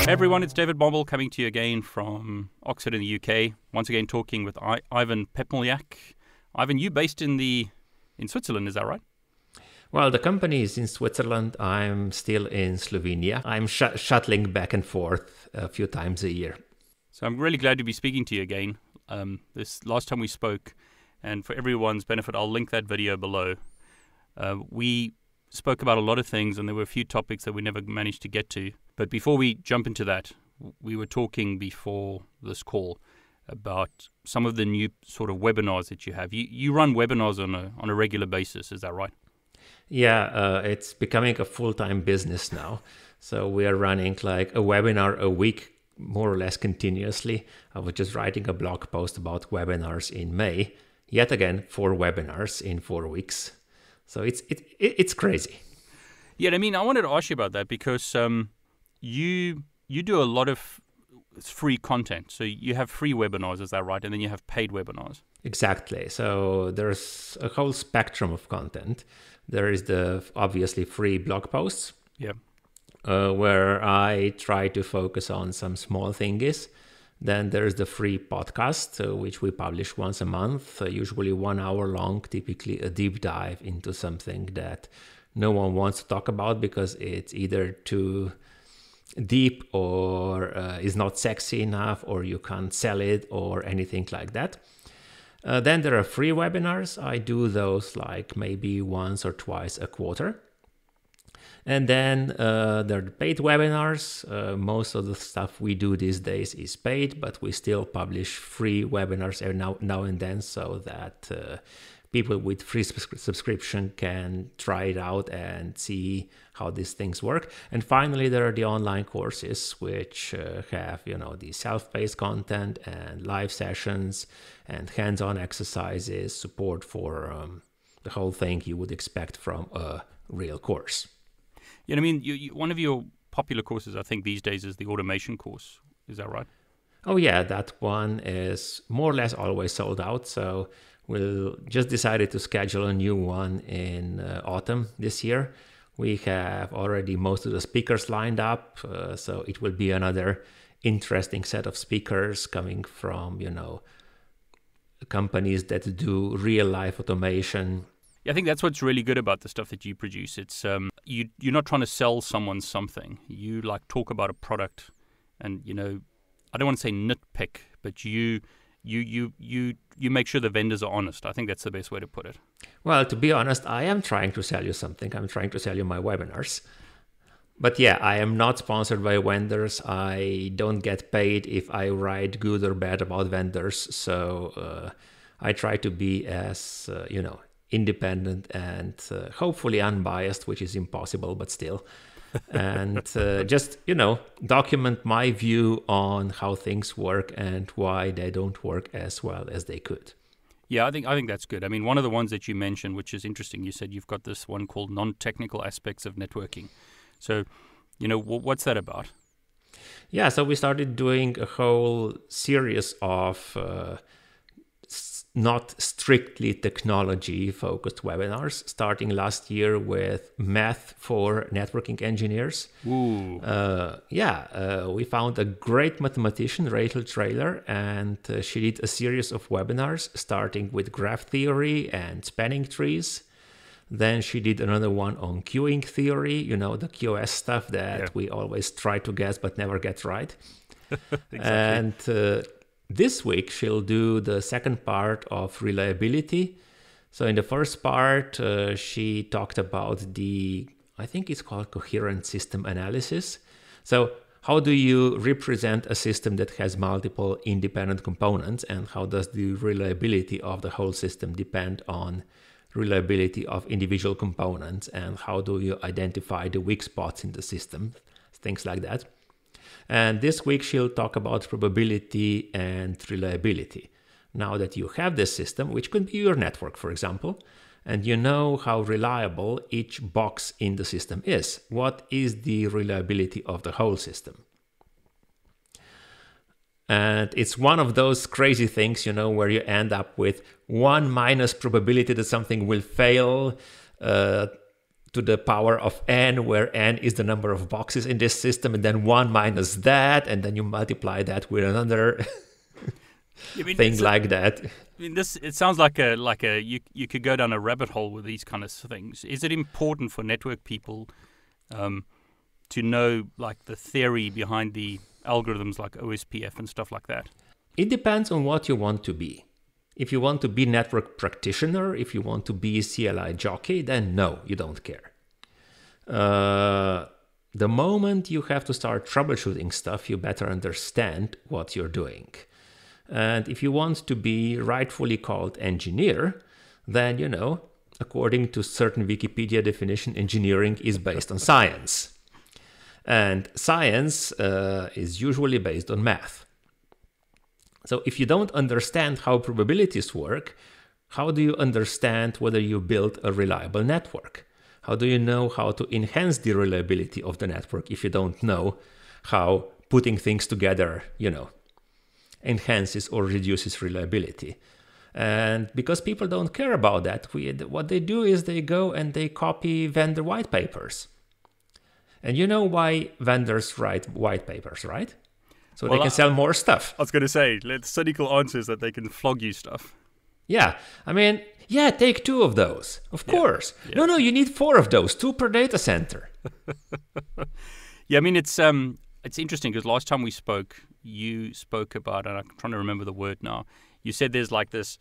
Hey everyone, it's David Bombal coming to you again from Oxford in the UK. Once again, talking with I- Ivan Pepelnjak. Ivan, you based in the in Switzerland, is that right? Well, the company is in Switzerland. I'm still in Slovenia. I'm sh- shuttling back and forth a few times a year. So I'm really glad to be speaking to you again. Um, this last time we spoke, and for everyone's benefit, I'll link that video below. Uh, we spoke about a lot of things, and there were a few topics that we never managed to get to. But before we jump into that, we were talking before this call about some of the new sort of webinars that you have. You, you run webinars on a on a regular basis, is that right? Yeah, uh, it's becoming a full time business now. So we are running like a webinar a week, more or less continuously. I was just writing a blog post about webinars in May. Yet again, four webinars in four weeks. So it's it, it it's crazy. Yeah, I mean, I wanted to ask you about that because um, you you do a lot of free content. So you have free webinars, is that right? And then you have paid webinars. Exactly. So there's a whole spectrum of content. There is the obviously free blog posts. Yeah. Uh, where I try to focus on some small things. Then there's the free podcast, uh, which we publish once a month, uh, usually one hour long, typically a deep dive into something that no one wants to talk about because it's either too deep or uh, is not sexy enough or you can't sell it or anything like that. Uh, then there are free webinars. I do those like maybe once or twice a quarter. And then uh, there are paid webinars. Uh, most of the stuff we do these days is paid, but we still publish free webinars every now, now and then so that uh, people with free subscription can try it out and see how these things work. And finally, there are the online courses, which uh, have you know the self-paced content and live sessions and hands-on exercises, support for um, the whole thing you would expect from a real course. Yeah, I mean, you, you, one of your popular courses, I think these days, is the automation course. Is that right? Oh yeah, that one is more or less always sold out. So we'll just decided to schedule a new one in uh, autumn this year. We have already most of the speakers lined up, uh, so it will be another interesting set of speakers coming from you know companies that do real life automation. Yeah, I think that's what's really good about the stuff that you produce. It's um, you you're not trying to sell someone something. You like talk about a product, and you know, I don't want to say nitpick, but you you you you you make sure the vendors are honest. I think that's the best way to put it. Well, to be honest, I am trying to sell you something. I'm trying to sell you my webinars. But yeah, I am not sponsored by vendors. I don't get paid if I write good or bad about vendors. So uh, I try to be as, uh, you know, independent and uh, hopefully unbiased, which is impossible, but still. And uh, just, you know, document my view on how things work and why they don't work as well as they could. Yeah, I think I think that's good. I mean, one of the ones that you mentioned, which is interesting, you said you've got this one called non-technical aspects of networking. So, you know, w- what's that about? Yeah, so we started doing a whole series of uh, not strictly technology focused webinars, starting last year with math for networking engineers. Ooh. Uh, yeah, uh, we found a great mathematician, Rachel Traylor, and uh, she did a series of webinars starting with graph theory and spanning trees. Then she did another one on queuing theory, you know, the QoS stuff that Yeah. we always try to guess but never get right. exactly. And uh, this week she'll do the second part of reliability. So in the first part, uh, she talked about the, I think it's called coherent system analysis. So how do you represent a system that has multiple independent components and how does the reliability of the whole system depend on reliability of individual components and how do you identify the weak spots in the system things like that And this week she'll talk about probability and reliability. Now that you have this system, which could be your network, for example, and you know how reliable each box in the system is, what is the reliability of the whole system? And it's one of those crazy things, you know, where you end up with one minus probability that something will fail uh, to the power of n, where n is the number of boxes in this system, and then one minus that, and then you multiply that with another mean, thing like that. I mean, this it sounds like a like a you you could go down a rabbit hole with these kind of things. Is it important for network people um, to know like the theory behind the algorithms like OSPF and stuff like that? It depends on what you want to be. If you want to be network practitioner, if you want to be CLI jockey, then no, you don't care. Uh, the moment you have to start troubleshooting stuff, you better understand what you're doing. And if you want to be rightfully called engineer, then you know, according to certain Wikipedia definition, engineering is based on science. And science uh, is usually based on math. So if you don't understand how probabilities work, how do you understand whether you build a reliable network? How do you know how to enhance the reliability of the network if you don't know how putting things together, you know, enhances or reduces reliability? And because people don't care about that, we, what they do is they go and they copy vendor white papers. And you know why vendors write white papers, right? So well, they can I, sell more stuff. I was going to say, the cynical answer is that they can flog you stuff. Yeah. I mean, yeah, take two of those. Of yeah. course. Yeah. No, no, you need four of those, two per data center. yeah, I mean, it's um, it's interesting because last time we spoke, you spoke about, and I'm trying to remember the word now. You said there's like this,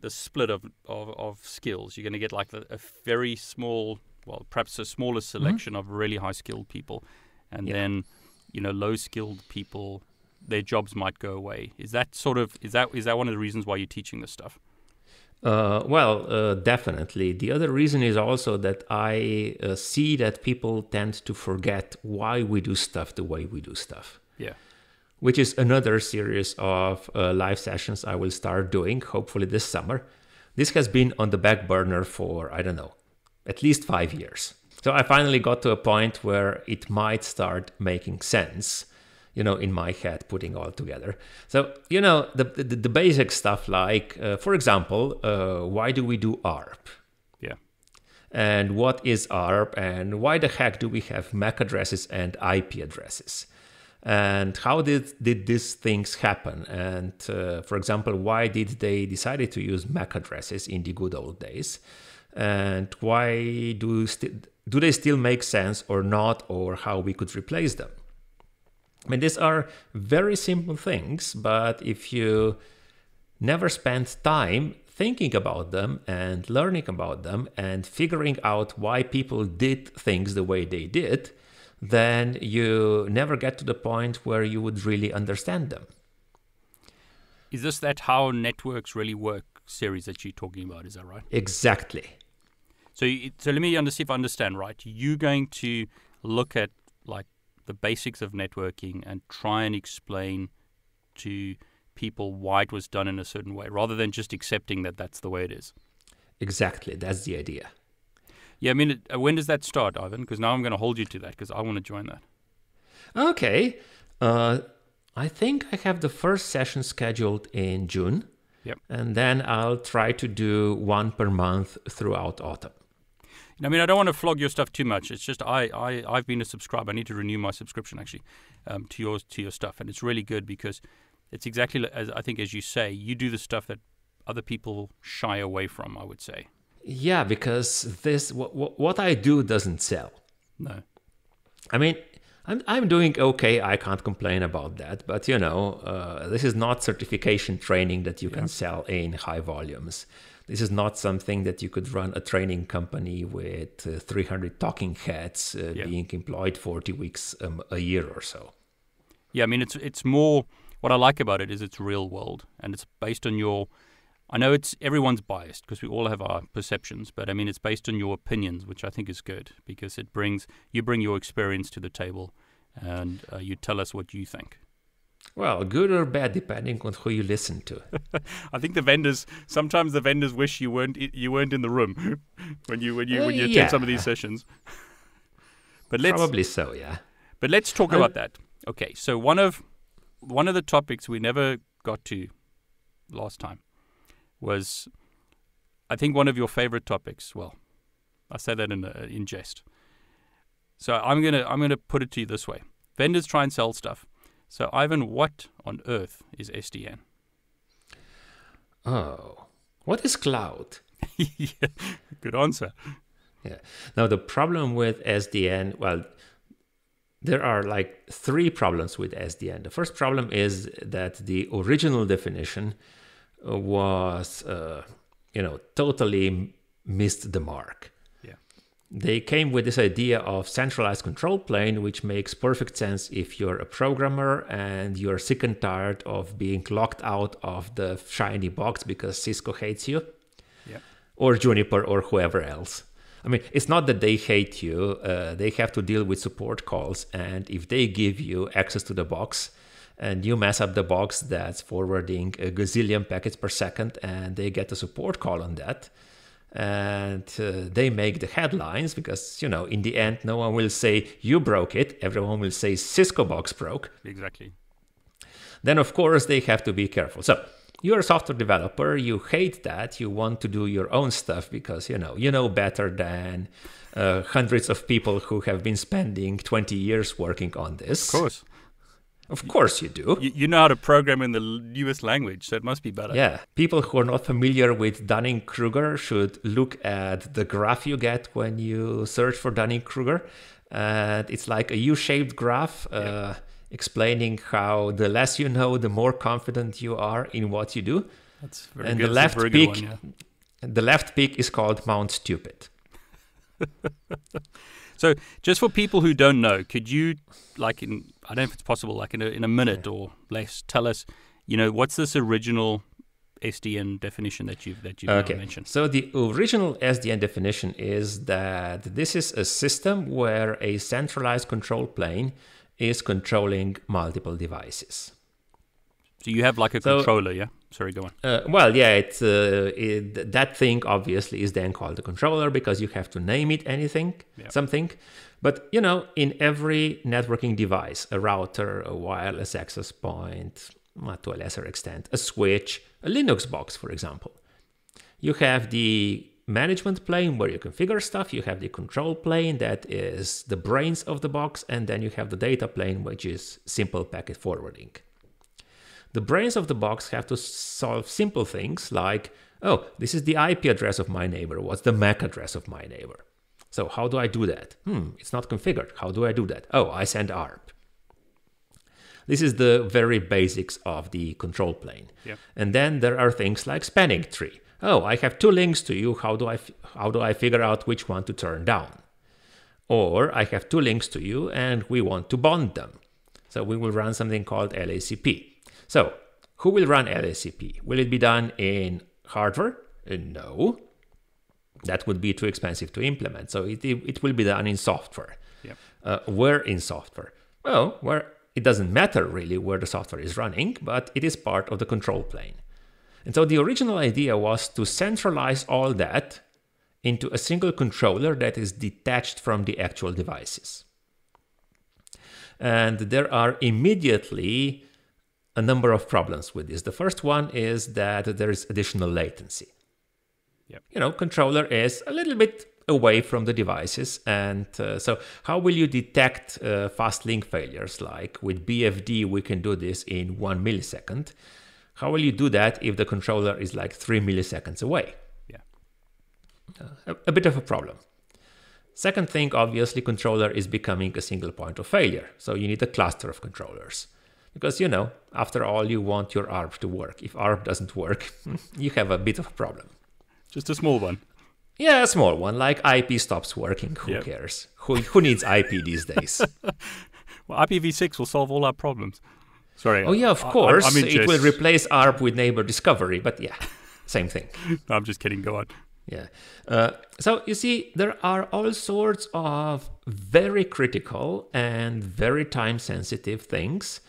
the split of, of, of skills. You're going to get like the, a very small well, perhaps a smaller mm-hmm. selection mm-hmm. of really high skilled people, and yeah. then you know low skilled people, their jobs might go away. Is that sort of is that is that one of the reasons why you're teaching this stuff? Uh, well, uh, definitely. The other reason is also that I uh, see that people tend to forget why we do stuff the way we do stuff. Yeah. Which is another series of uh, live sessions I will start doing, hopefully this summer. This has been on the back burner for, I don't know, at least five years. So I finally got to a point where it might start making sense, you know, in my head, putting all together. So, you know, the, the, the basic stuff like, uh, for example, uh, why do we do ARP? Yeah. And what is ARP? And why the heck do we have MAC addresses and IP addresses? And how did, did these things happen? And uh, for example, why did they decided to use MAC addresses in the good old days? and why do st- do they still make sense or not or how we could replace them i mean these are very simple things but if you never spend time thinking about them and learning about them and figuring out why people did things the way they did then you never get to the point where you would really understand them is this that how networks really work series that you're talking about. Is that right? Exactly. So, so let me see if I understand right. You're going to look at like the basics of networking and try and explain to people why it was done in a certain way, rather than just accepting that that's the way it is. Exactly. That's the idea. Yeah, I mean, uh, when does that start, Ivan? Because now I'm going to hold you to that because I want to join that. Okay. Uh, I think I have the first session scheduled in June. Yep. And then I'll try to do one per month throughout autumn. I mean, I don't want to flog your stuff too much. It's just I, I I've been a subscriber. I need to renew my subscription actually um, to your to your stuff, and it's really good because it's exactly as I think as you say. You do the stuff that other people shy away from. I would say. Yeah, because this what what I do doesn't sell. No. I mean, I'm, I'm doing okay. I can't complain about that. But you know, uh, this is not certification training that you can sell in high volumes. This is not something that you could run a training company with uh, 300 talking heads uh, yeah. being employed 40 weeks um, a year or so. Yeah, I mean, it's it's more. What I like about it is it's real world and it's based on your. I know it's everyone's biased because we all have our perceptions, but I mean it's based on your opinions, which I think is good because it brings you bring your experience to the table and uh, you tell us what you think. Well, good or bad, depending on who you listen to. I think the vendors sometimes the vendors wish you weren't you weren't in the room when you when you when you attend yeah. some of these sessions. But let's Probably so, yeah. but let's talk about that. Okay, so one of one of the topics we never got to last time was I think one of your favorite topics. Well, I say that in uh, in jest. So I'm gonna I'm gonna put it to you this way: vendors try and sell stuff. So Ivan, what on earth is SDN? Oh, what is cloud? yeah, good answer. Yeah. Now the problem with SDN, well, there are like three problems with SDN. The first problem is that the original definition was, uh, you know, totally missed the mark. They came with this idea of centralized control plane, which makes perfect sense if you're a programmer and you're sick and tired of being locked out of the shiny box because Cisco hates you Yeah. or Juniper or whoever else. I mean, it's not that they hate you, uh, they have to deal with support calls. And if they give you access to the box and you mess up the box that's forwarding a gazillion packets per second and they get a support call on that, and uh, they make the headlines because, you know, in the end, no one will say you broke it, everyone will say Cisco box broke Exactly. then of course they have to be careful. So you're a software developer, you hate that, you want to do your own stuff because you know you know better than uh, hundreds of people who have been spending 20 years working on this. Of course. Of course you do. You, you know how to program in the newest language, so it must be better. Yeah, people who are not familiar with Dunning Kruger should look at the graph you get when you search for Dunning Kruger. And it's like a U shaped graph uh, explaining how the less you know, the more confident you are in what you do. That's very and good. the left peak, one, yeah. the left peak is called Mount Stupid. So, just for people who don't know, could you, like, in I don't know if it's possible, like in a, in a minute or less, tell us, you know, what's this original SDN definition that you've that you've uh, Okay. mentioned? So the original SDN definition is that this is a system where a centralized control plane is controlling multiple devices. So you have like a So- controller, yeah? Sorry, go on. Uh, well, yeah, it's uh, it, that thing obviously is then called the controller because you have to name it anything, Yeah. something. But you know, in every networking device, a router, a wireless access point, well, to a lesser extent, a switch, a Linux box, for example, you have the management plane where you configure stuff. You have the control plane that is the brains of the box, and then you have the data plane, which is simple packet forwarding. The brains of the box have to solve simple things like, oh, this is the IP address of my neighbor. What's the MAC address of my neighbor? So how do I do that? Hmm, it's not configured. How do I do that? Oh, I send ARP. This is the very basics of the control plane. Yeah. And then there are things like spanning tree. Oh, I have two links to you. How do I f- how do I figure out which one to turn down? Or I have two links to you and we want to bond them. So we will run something called LACP. So who will run LACP? Will it be done in hardware? Uh, No. That would be too expensive to implement. So it, it will be done in software. Yeah. Uh, where in software? Well, where it doesn't matter really where the software is running, but it is part of the control plane. And so the original idea was to centralize all that into a single controller that is detached from the actual devices. And there are immediately a number of problems with this. The first one is that there is additional latency. Yep. You know, controller is a little bit away from the devices, and uh, so how will you detect uh, fast link failures? Like with BFD, we can do this in one millisecond. How will you do that if the controller is like three milliseconds away? Yeah. a, a bit of a problem. Second thing, obviously, controller is becoming a single point of failure. So you need a cluster of controllers. Because, you know, after all, you want your ARP to work. If ARP doesn't work, you have a bit of a problem. Just a small one. Yeah, a small one, like IP stops working. Who Yep. cares? Who, who needs IP these days? Well, IPv6 will solve all our problems. Sorry. oh, yeah, of I- I- course. I'm it will replace ARP with neighbor discovery, but yeah, same thing. No, I'm just kidding. Go on. Yeah. Uh, so you see, there are all sorts of very critical and very time sensitive things.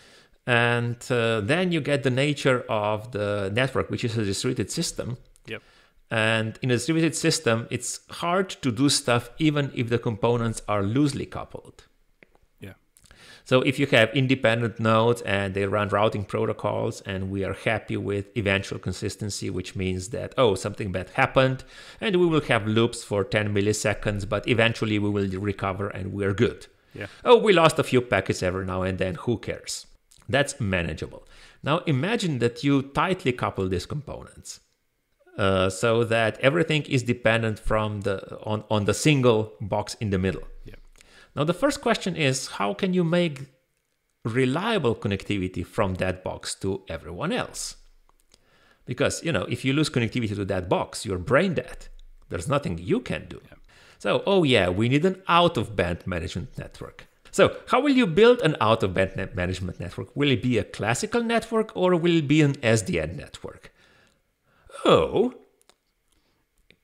And uh, then you get the nature of the network, which is a distributed system. Yep. And in a distributed system, it's hard to do stuff even if the components are loosely coupled. Yeah. So if you have independent nodes and they run routing protocols and we are happy with eventual consistency, which means that, oh, something bad happened and we will have loops for 10 milliseconds, but eventually we will recover and we're good. Yeah. Oh, we lost a few packets every now and then, who cares? That's manageable. Now imagine that you tightly couple these components. Uh, so that everything is dependent from the on, on the single box in the middle. Yeah. Now the first question is how can you make reliable connectivity from that box to everyone else? Because you know if you lose connectivity to that box, you're brain dead. There's nothing you can do. Yeah. So oh yeah, we need an out of band management network. So how will you build an out of band net management network? Will it be a classical network or will it be an SDN network? oh,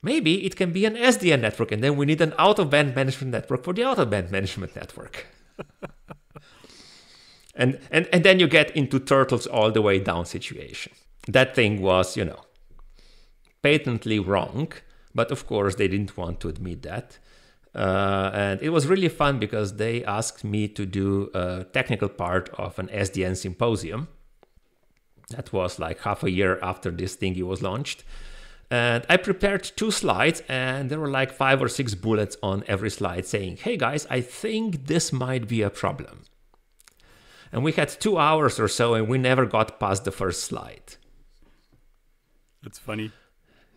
maybe it can be an SDN network, and then we need an out of band management network for the out of band management network. and, and, and then you get into turtles all the way down situation. That thing was, you know, patently wrong, but of course they didn't want to admit that. Uh, and it was really fun because they asked me to do a technical part of an SDN symposium that was like half a year after this thingy was launched. And I prepared two slides, and there were like five or six bullets on every slide saying, Hey guys, I think this might be a problem. And we had two hours or so, and we never got past the first slide. That's funny.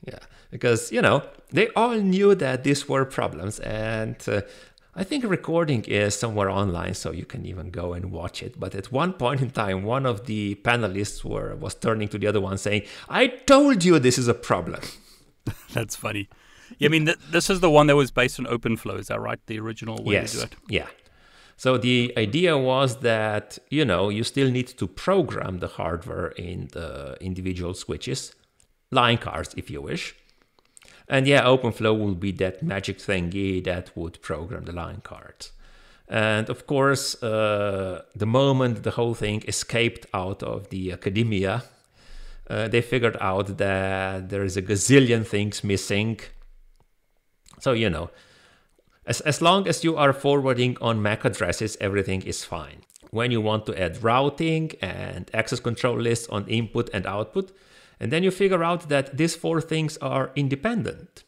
Yeah, because, you know, they all knew that these were problems, and uh, I think recording is somewhere online, so you can even go and watch it. But at one point in time, one of the panelists were was turning to the other one, saying, "I told you this is a problem." That's funny. Yeah, I mean, th- this is the one that was based on OpenFlow. Is that right? The original way yes. to do it. Yeah. So the idea was that you know you still need to program the hardware in the individual switches, line cards if you wish, and yeah, OpenFlow will be that magic thingy that would program the line card. And of course, uh, the moment the whole thing escaped out of the academia, uh, they figured out that there is a gazillion things missing. So, you know, as, as long as you are forwarding on MAC addresses, everything is fine. When you want to add routing and access control lists on input and output, and then you figure out that these four things are independent.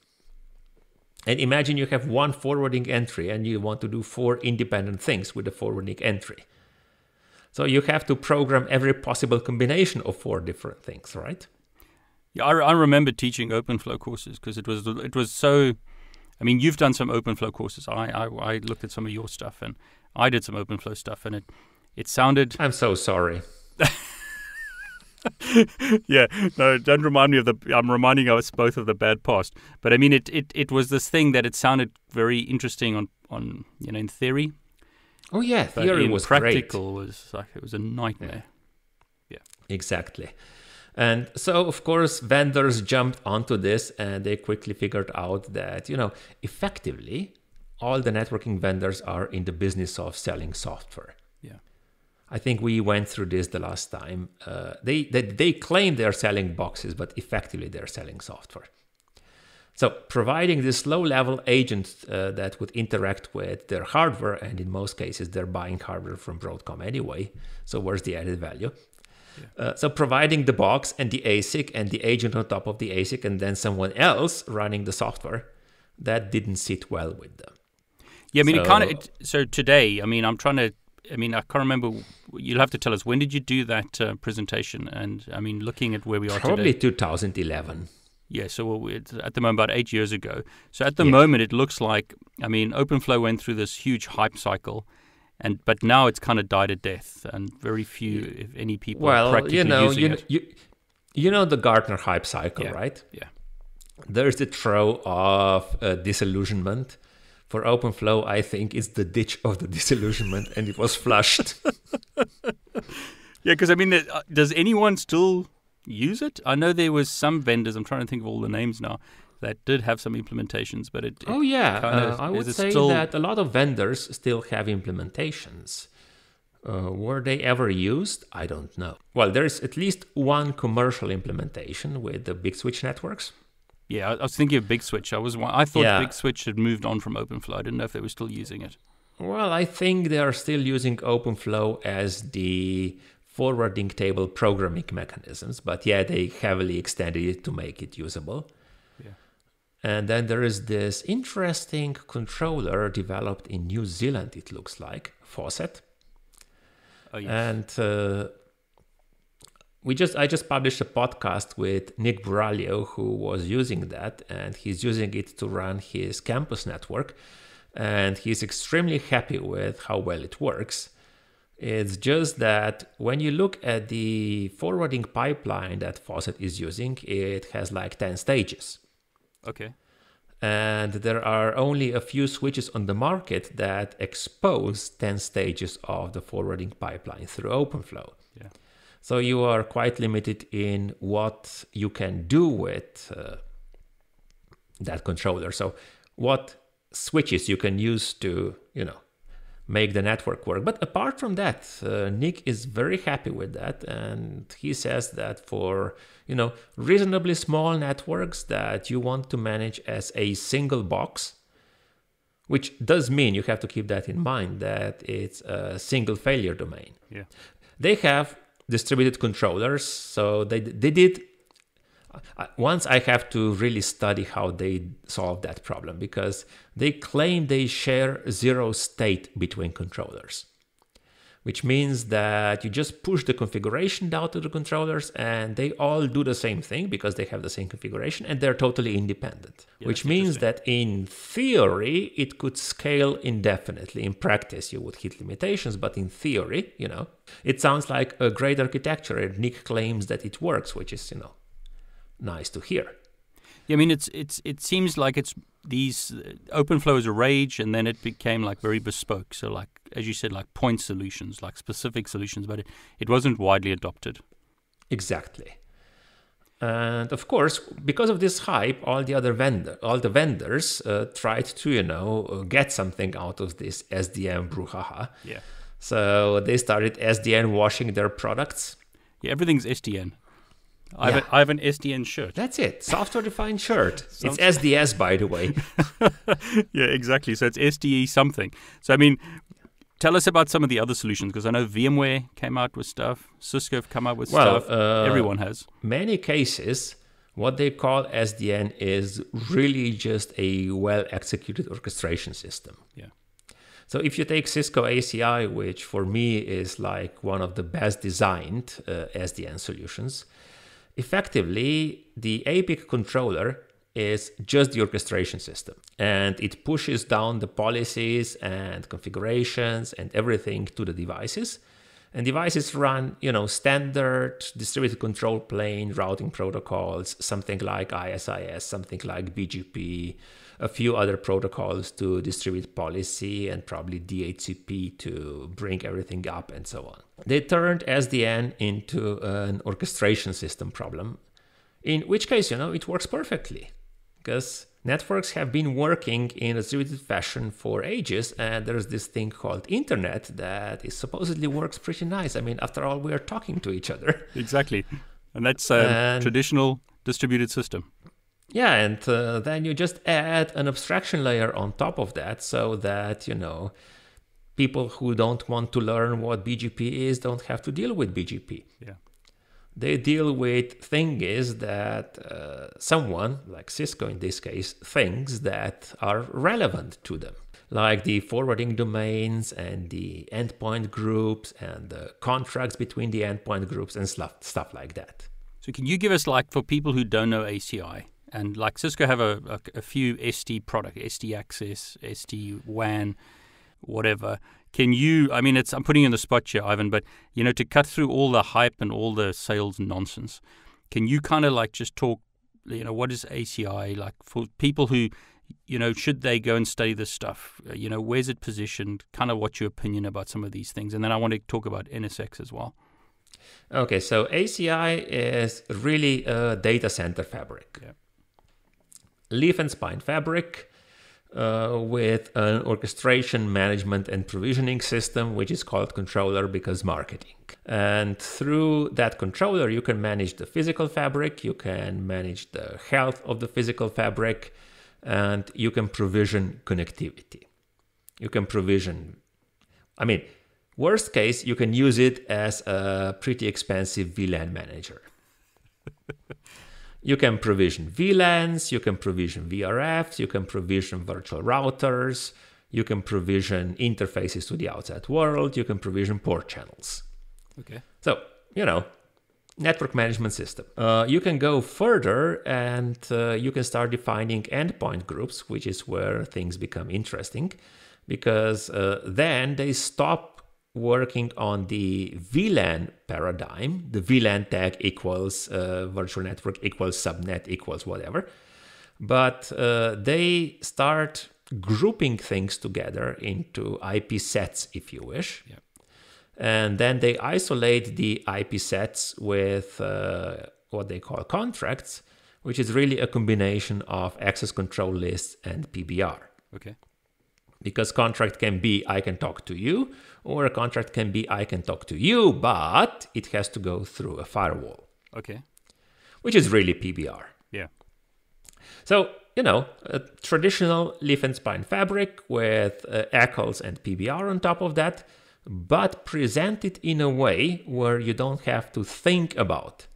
And imagine you have one forwarding entry and you want to do four independent things with the forwarding entry. So you have to program every possible combination of four different things, right? Yeah, I, I remember teaching OpenFlow courses because it was it was so. I mean, you've done some OpenFlow courses. I, I I looked at some of your stuff and I did some OpenFlow stuff, and it it sounded. I'm so sorry. yeah, no, don't remind me of the. I'm reminding us both of the bad past. But I mean, it, it, it was this thing that it sounded very interesting on, on you know in theory. Oh yeah, theory was practical great. was like it was a nightmare. Yeah. yeah, exactly. And so, of course, vendors jumped onto this, and they quickly figured out that you know effectively all the networking vendors are in the business of selling software. I think we went through this the last time. Uh, they, they, they claim they're selling boxes, but effectively they're selling software. So providing this low-level agent uh, that would interact with their hardware, and in most cases they're buying hardware from Broadcom anyway. So where's the added value? Yeah. Uh, so providing the box and the ASIC and the agent on top of the ASIC, and then someone else running the software, that didn't sit well with them. Yeah, I mean, so, it kind of. So today, I mean, I'm trying to I mean, I can't remember. You'll have to tell us when did you do that uh, presentation? And I mean, looking at where we are probably today, 2011. Yeah, so it's at the moment about eight years ago. So at the yes. moment, it looks like I mean, OpenFlow went through this huge hype cycle, and but now it's kind of died a death, and very few, if any, people well, practically you know, using you, it. You, you know the Gartner hype cycle, yeah. right? Yeah. There's the trough of uh, disillusionment for OpenFlow, I think it's the ditch of the disillusionment, and it was flushed. yeah, because I mean, uh, does anyone still use it? I know there was some vendors. I'm trying to think of all the names now. that did have some implementations, but it. it oh yeah, uh, I would say still- that a lot of vendors still have implementations. Uh, were they ever used? I don't know. Well, there is at least one commercial implementation with the big switch networks. Yeah, I was thinking of Big Switch. I was I thought Yeah. Big Switch had moved on from OpenFlow. I didn't know if they were still using it. Well, I think they are still using OpenFlow as the forwarding table programming mechanisms, but yeah, they heavily extended it to make it usable. Yeah. And then there is this interesting controller developed in New Zealand, it looks like, Faucet. Oh yeah. And uh, we just I just published a podcast with Nick Buraglio, who was using that and he's using it to run his campus network and he's extremely happy with how well it works. It's just that when you look at the forwarding pipeline that Faucet is using, it has like 10 stages. okay. And there are only a few switches on the market that expose 10 stages of the forwarding pipeline through OpenFlow. So you are quite limited in what you can do with uh, that controller. So what switches you can use to, you know, make the network work. But apart from that, uh, Nick is very happy with that, and he says that for you know reasonably small networks that you want to manage as a single box, which does mean you have to keep that in mind that it's a single failure domain. Yeah. They have distributed controllers, so they they did. Once I have to really study how they solve that problem because they claim they share zero state between controllers, which means that you just push the configuration down to the controllers and they all do the same thing because they have the same configuration and they're totally independent. Yeah, which means that in theory it could scale indefinitely. In practice, you would hit limitations, but in theory, you know, it sounds like a great architecture. And Nick claims that it works, which is, you know, nice to hear. Yeah, I mean, it's it's it seems like it's these open OpenFlow is a rage, and then it became like very bespoke. So, like as you said, like point solutions, like specific solutions, but it, it wasn't widely adopted. Exactly. And of course, because of this hype, all the other vendor, all the vendors uh, tried to, you know, uh, get something out of this SDN brouhaha. Yeah, So they started SDN washing their products. yeah, everything's SDN. I have, a, I have an SDN shirt. That's it. Software defined shirt. It's SDS, by the way. yeah, exactly. So it's SDE something. So I mean, tell us about some of the other solutions because I know VMware came out with stuff, Cisco have come out with Well, stuff. uh, Everyone has. many cases, what they call SDN is really just a well executed orchestration system. Yeah. So if you take Cisco ACI, which for me is like one of the best designed uh, SDN solutions, effectively the APIC controller is just the orchestration system and it pushes down the policies and configurations and everything to the devices. And devices run you know standard distributed control plane routing protocols something like isis something like bgp a few other protocols to distribute policy and probably dhcp to bring everything up and so on they turned sdn into an orchestration system problem in which case you know it works perfectly because networks have been working in a distributed fashion for ages and there's this thing called internet that is supposedly works pretty nice i mean after all we are talking to each other Exactly. And that's a And- traditional distributed system. Yeah and uh, then you just add an abstraction layer on top of that so that you know people who don't want to learn what bgp is don't have to deal with bgp Yeah. they deal with things that uh, someone, like Cisco in this case, thinks that are relevant to them, like the forwarding domains and the endpoint groups and the contracts between the endpoint groups and stuff, stuff like that. So can you give us like for people who don't know ACI and like Cisco have a, a, a few SD product, SD Access, SD WAN, whatever. Can you? I mean, it's I'm putting you on the spot here, Ivan, but you know, to cut through all the hype and all the sales nonsense, can you kind of like just talk? You know, what is ACI like for people who, you know, should they go and study this stuff? Uh, You know, where's it positioned? Kind of what's your opinion about some of these things, and then I want to talk about NSX as well. Okay, so ACI is really a data center fabric. Yeah. Leaf and spine fabric uh, with an orchestration, management, and provisioning system, which is called controller because marketing. And through that controller, you can manage the physical fabric, you can manage the health of the physical fabric, and you can provision connectivity. You can provision, I mean, worst case, you can use it as a pretty expensive VLAN manager. You can provision VLANs, you can provision VRFs, you can provision virtual routers, you can provision interfaces to the outside world, you can provision port channels. Okay. So, you know, network management system. Uh, you can go further and uh, you can start defining endpoint groups, which is where things become interesting because uh, then they stop working on the VLAN paradigm, the VLAN tag equals uh, virtual network equals subnet equals whatever, but uh, they start grouping things together into IP sets, if you wish. Yeah. And then they isolate the IP sets with uh, what they call contracts, which is really a combination of access control lists and PBR. Okay. Because contract can be I can talk to you, or a contract can be I can talk to you, but it has to go through a firewall, Okay. which is really PBR. Yeah. So, you know, a traditional leaf and spine fabric with uh, ACLs and PBR on top of that, but presented in a way where you don't have to think about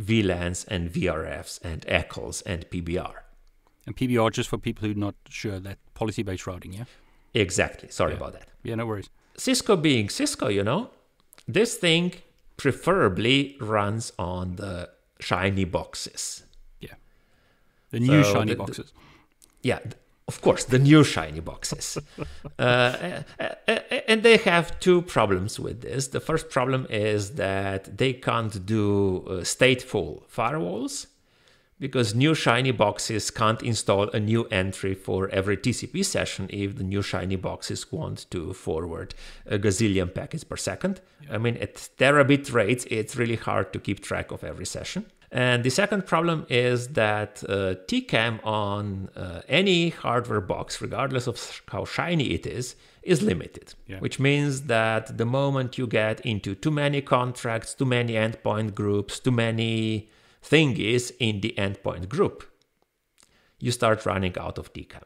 VLANs and VRFs and ACLs and PBR. And PBR just for people who are not sure that policy-based routing. Yeah. Exactly. Sorry Yeah. about that. Yeah. No worries. Cisco being Cisco, you know, this thing preferably runs on the shiny boxes. Yeah. The new So shiny the- the- boxes. Yeah, of course, the new shiny boxes. uh, uh, uh, and they have two problems with this. The first problem is that they can't do uh, stateful firewalls because new shiny boxes can't install a new entry for every TCP session if the new shiny boxes want to forward a gazillion packets per second. I mean, at terabit rates, it's really hard to keep track of every session. And the second problem is that uh, TCAM on uh, any hardware box, regardless of how shiny it is, is limited. Yeah. Which means that the moment you get into too many contracts, too many endpoint groups, too many thingies in the endpoint group, you start running out of TCAM.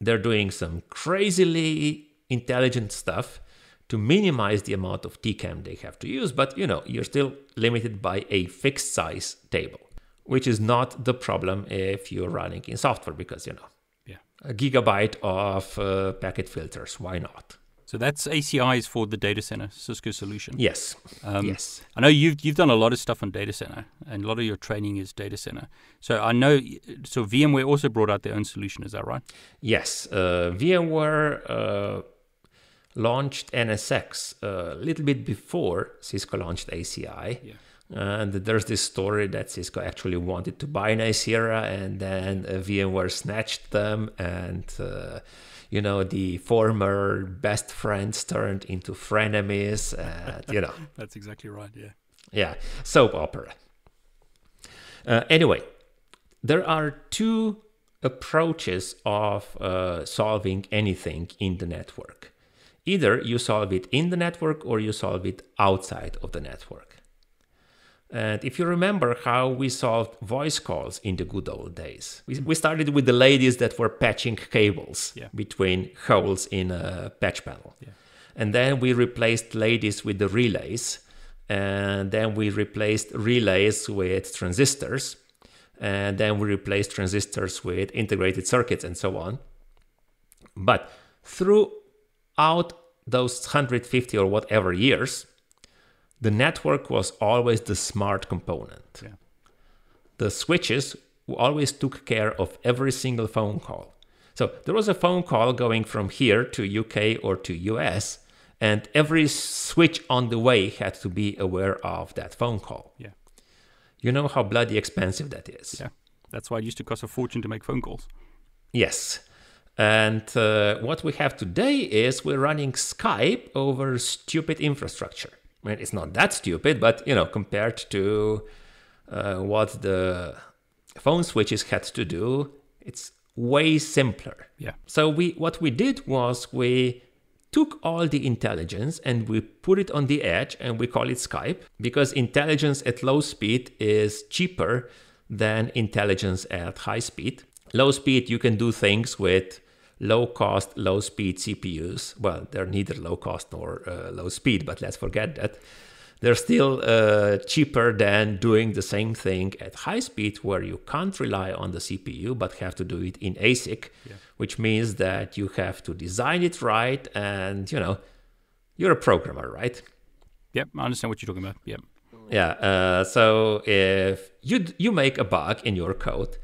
They're doing some crazily intelligent stuff to minimize the amount of TCAM they have to use, but you know, you're still limited by a fixed size table, which is not the problem if you're running in software because you know, Yeah. a gigabyte of uh, packet filters, why not? So that's ACIs for the data center Cisco solution. Yes. Um, yes. I know you've you've done a lot of stuff on data center, and a lot of your training is data center. So I know. So VMware also brought out their own solution. Is that right? Yes, uh, VMware uh, launched NSX a little bit before Cisco launched ACI. Yeah. And there's this story that Cisco actually wanted to buy Nicira, and then uh, VMware snatched them, and uh, you know the former best friends turned into frenemies. And, you know, That's exactly right. Yeah. yeah, soap opera. Uh, anyway, there are two approaches of uh, solving anything in the network. Either you solve it in the network or you solve it outside of the network. And if you remember how we solved voice calls in the good old days, we, we started with the ladies that were patching cables Yeah. between holes in a patch panel. Yeah. And then we replaced ladies with the relays. And then we replaced relays with transistors. And then we replaced transistors with integrated circuits and so on. But throughout those 150 or whatever years, the network was always the smart component. Yeah. The switches always took care of every single phone call. So there was a phone call going from here to UK or to US, and every switch on the way had to be aware of that phone call. Yeah. You know how bloody expensive that is. Yeah. That's why it used to cost a fortune to make phone calls. Yes. And uh, what we have today is we're running Skype over stupid infrastructure. I mean, it's not that stupid, but you know, compared to uh, what the phone switches had to do. It's way simpler. Yeah. So we what we did was we took all the intelligence and we put it on the edge and we call it Skype because intelligence at low speed is cheaper than intelligence at high speed. Low speed you can do things with low cost, low speed CPUs. Well, they're neither low cost nor uh, low speed, but let's forget that. They're still uh, cheaper than doing the same thing at high speed, where you can't rely on the CPU but have to do it in ASIC, yeah. which means that you have to design it right. And, you know, you're a programmer, right? Yep, I understand what you're talking about. Yep. Yeah. Uh, so if you you make a bug in your code,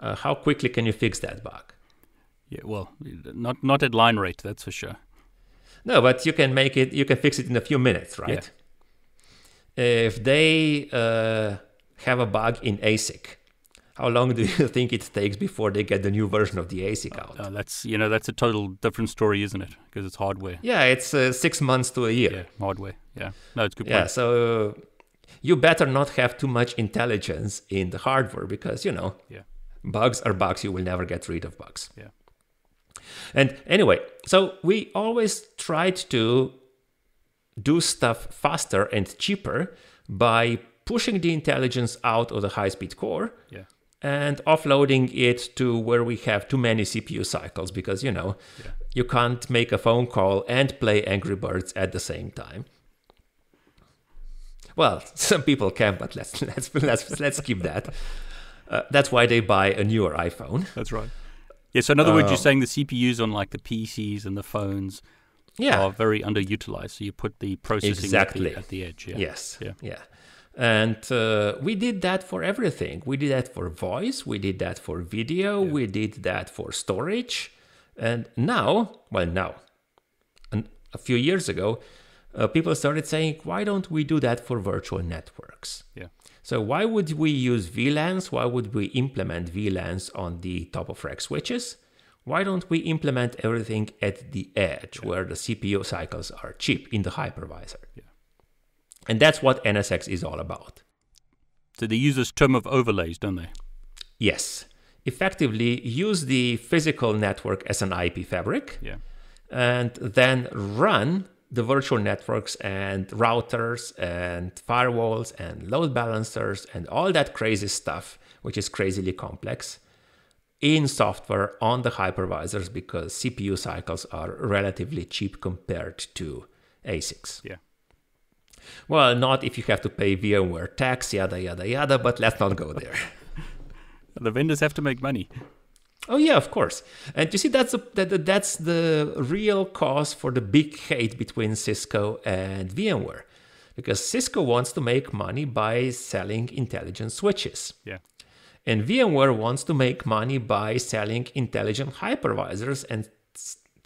uh, how quickly can you fix that bug? Yeah, well, not not at line rate, that's for sure. No, but you can make it. You can fix it in a few minutes, right? Yeah. If they uh, have a bug in ASIC, how long do you think it takes before they get the new version of the ASIC out? Uh, that's you know that's a total different story, isn't it? Because it's hardware. Yeah, it's uh, six months to a year. Yeah, hardware. Yeah, no, it's good. Yeah, point. so you better not have too much intelligence in the hardware because you know, yeah, bugs are bugs. You will never get rid of bugs. Yeah. And anyway, so we always tried to do stuff faster and cheaper by pushing the intelligence out of the high speed core yeah. and offloading it to where we have too many CPU cycles because, you know, yeah. you can't make a phone call and play Angry Birds at the same time. Well, some people can, but let's let's let's let's keep that. Uh, that's why they buy a newer iPhone. That's right. Yeah, so in other uh, words, you're um, saying the CPUs on like the PCs and the phones yeah. are very underutilized. So you put the processing exactly. at, the, at the edge. Yeah. Yes. Yeah. Yeah. And uh, we did that for everything. We did that for voice. We did that for video. Yeah. We did that for storage. And now, well, now, an, a few years ago, uh, people started saying, why don't we do that for virtual networks? Yeah. So why would we use VLANs? Why would we implement VLANs on the top of rack switches? Why don't we implement everything at the edge yeah. where the CPU cycles are cheap in the hypervisor? Yeah. And that's what NSX is all about. So they use this term of overlays, don't they? Yes. Effectively use the physical network as an IP fabric. Yeah. And then run the virtual networks and routers and firewalls and load balancers and all that crazy stuff, which is crazily complex, in software on the hypervisors because CPU cycles are relatively cheap compared to ASICs. Yeah. Well, not if you have to pay VMware tax, yada, yada, yada, but let's not go there. the vendors have to make money. Oh yeah, of course. And you see, that's a, that, that's the real cause for the big hate between Cisco and VMware, because Cisco wants to make money by selling intelligent switches. Yeah. And VMware wants to make money by selling intelligent hypervisors and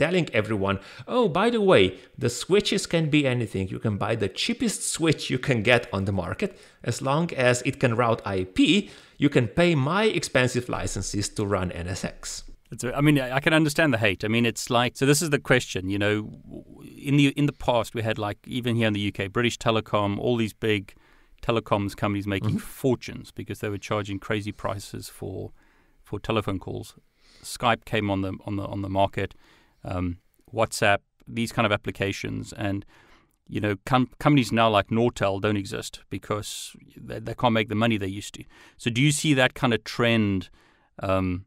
telling everyone, oh, by the way, the switches can be anything. You can buy the cheapest switch you can get on the market as long as it can route IP you can pay my expensive licenses to run NSX. I mean, I can understand the hate. I mean, it's like so. This is the question. You know, in the in the past, we had like even here in the UK, British Telecom, all these big telecoms companies making mm-hmm. fortunes because they were charging crazy prices for for telephone calls. Skype came on the on the on the market, um, WhatsApp, these kind of applications, and you know, com- companies now like Nortel don't exist because they, they, can't make the money they used to. So, do you see that kind of trend? Um,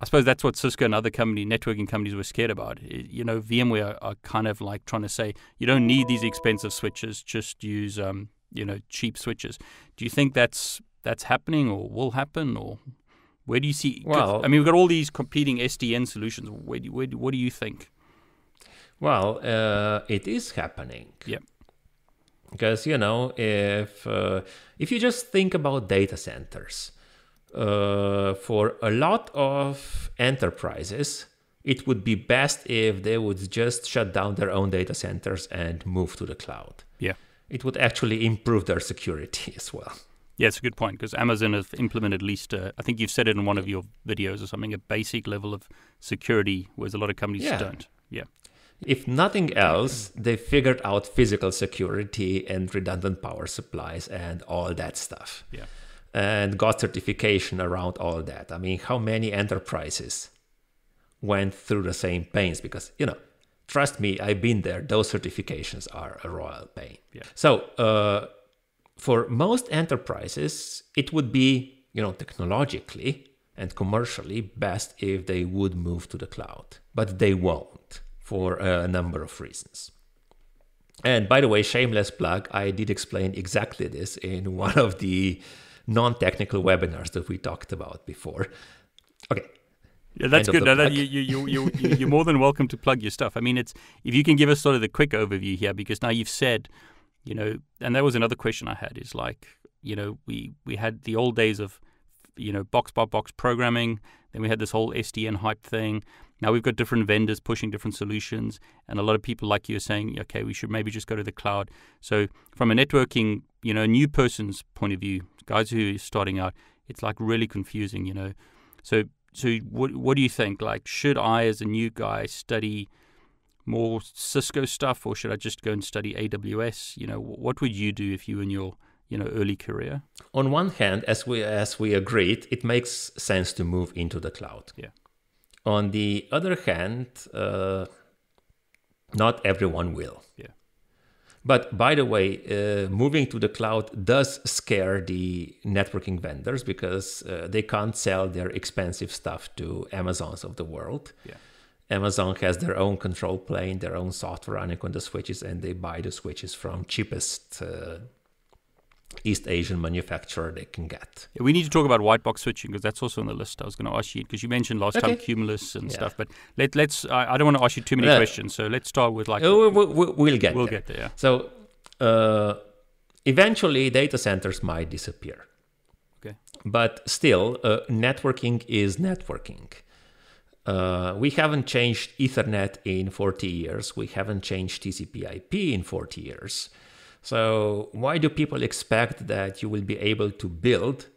I suppose that's what Cisco and other company networking companies were scared about. You know, VMware are, kind of like trying to say you don't need these expensive switches; just use um, you know cheap switches. Do you think that's that's happening or will happen or where do you see? Well, I mean, we've got all these competing SDN solutions. Where do, where do, what do you think? Well, uh, it is happening. Yeah. Because you know, if uh, if you just think about data centers, uh, for a lot of enterprises, it would be best if they would just shut down their own data centers and move to the cloud. Yeah. It would actually improve their security as well. Yeah, it's a good point because Amazon has implemented at least, uh, I think you've said it in one of your videos or something, a basic level of security, whereas a lot of companies yeah. don't. Yeah. If nothing else, they figured out physical security and redundant power supplies and all that stuff. Yeah. and got certification around all that. I mean, how many enterprises went through the same pains? Because, you know, trust me, I've been there. Those certifications are a royal pain. Yeah. So, uh, for most enterprises, it would be, you know, technologically and commercially best if they would move to the cloud, but they won't for a number of reasons. And by the way, shameless plug, I did explain exactly this in one of the non technical webinars that we talked about before. Okay. Yeah, that's good. No, you, you, you, you, you're more than welcome to plug your stuff. I mean, it's if you can give us sort of the quick overview here, because now you've said, you know, and that was another question I had is like, you know, we, we had the old days of, you know, box by box programming. Then we had this whole SDN hype thing. Now we've got different vendors pushing different solutions, and a lot of people like you are saying, okay, we should maybe just go to the cloud. So from a networking, you know, new person's point of view, guys who are starting out, it's like really confusing, you know. So so what what do you think? Like, should I, as a new guy, study more Cisco stuff, or should I just go and study AWS? You know, what would you do if you were in your you know early career? On one hand, as we as we agreed, it makes sense to move into the cloud. Yeah. On the other hand, uh, not everyone will. Yeah. But by the way, uh, moving to the cloud does scare the networking vendors because uh, they can't sell their expensive stuff to Amazons of the world. Yeah. Amazon has their own control plane, their own software running on the switches, and they buy the switches from cheapest uh, East Asian manufacturer they can get. Yeah, we need to talk about white box switching because that's also on the list. I was going to ask you because you mentioned last okay. time Cumulus and yeah. stuff, but let, let's. I, I, don't want to ask you too many questions, so let's start with like. Uh, we'll, we'll, get. We'll there. get there. Yeah. So, uh, eventually, data centers might disappear. Okay. But still, uh, networking is networking. Uh, we haven't changed Ethernet in 40 years. We haven't changed TCP/IP in 40 years. So, why do people expect that you will be able to build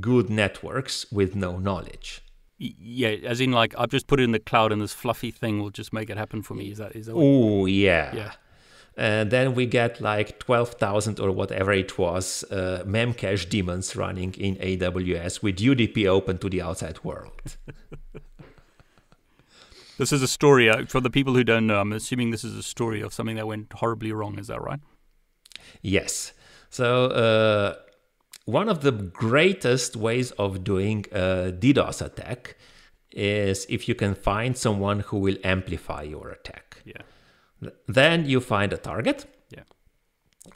good networks with no knowledge? Yeah, as in like I've just put it in the cloud and this fluffy thing will just make it happen for me. Is that is that? Oh yeah. Yeah. And then we get like 12,000 or whatever it was uh, Memcache daemons running in AWS with UDP open to the outside world. this is a story uh, for the people who don't know. I'm assuming this is a story of something that went horribly wrong. Is that right? Yes. So uh, one of the greatest ways of doing a DDoS attack is if you can find someone who will amplify your attack. Yeah. Then you find a target. Yeah.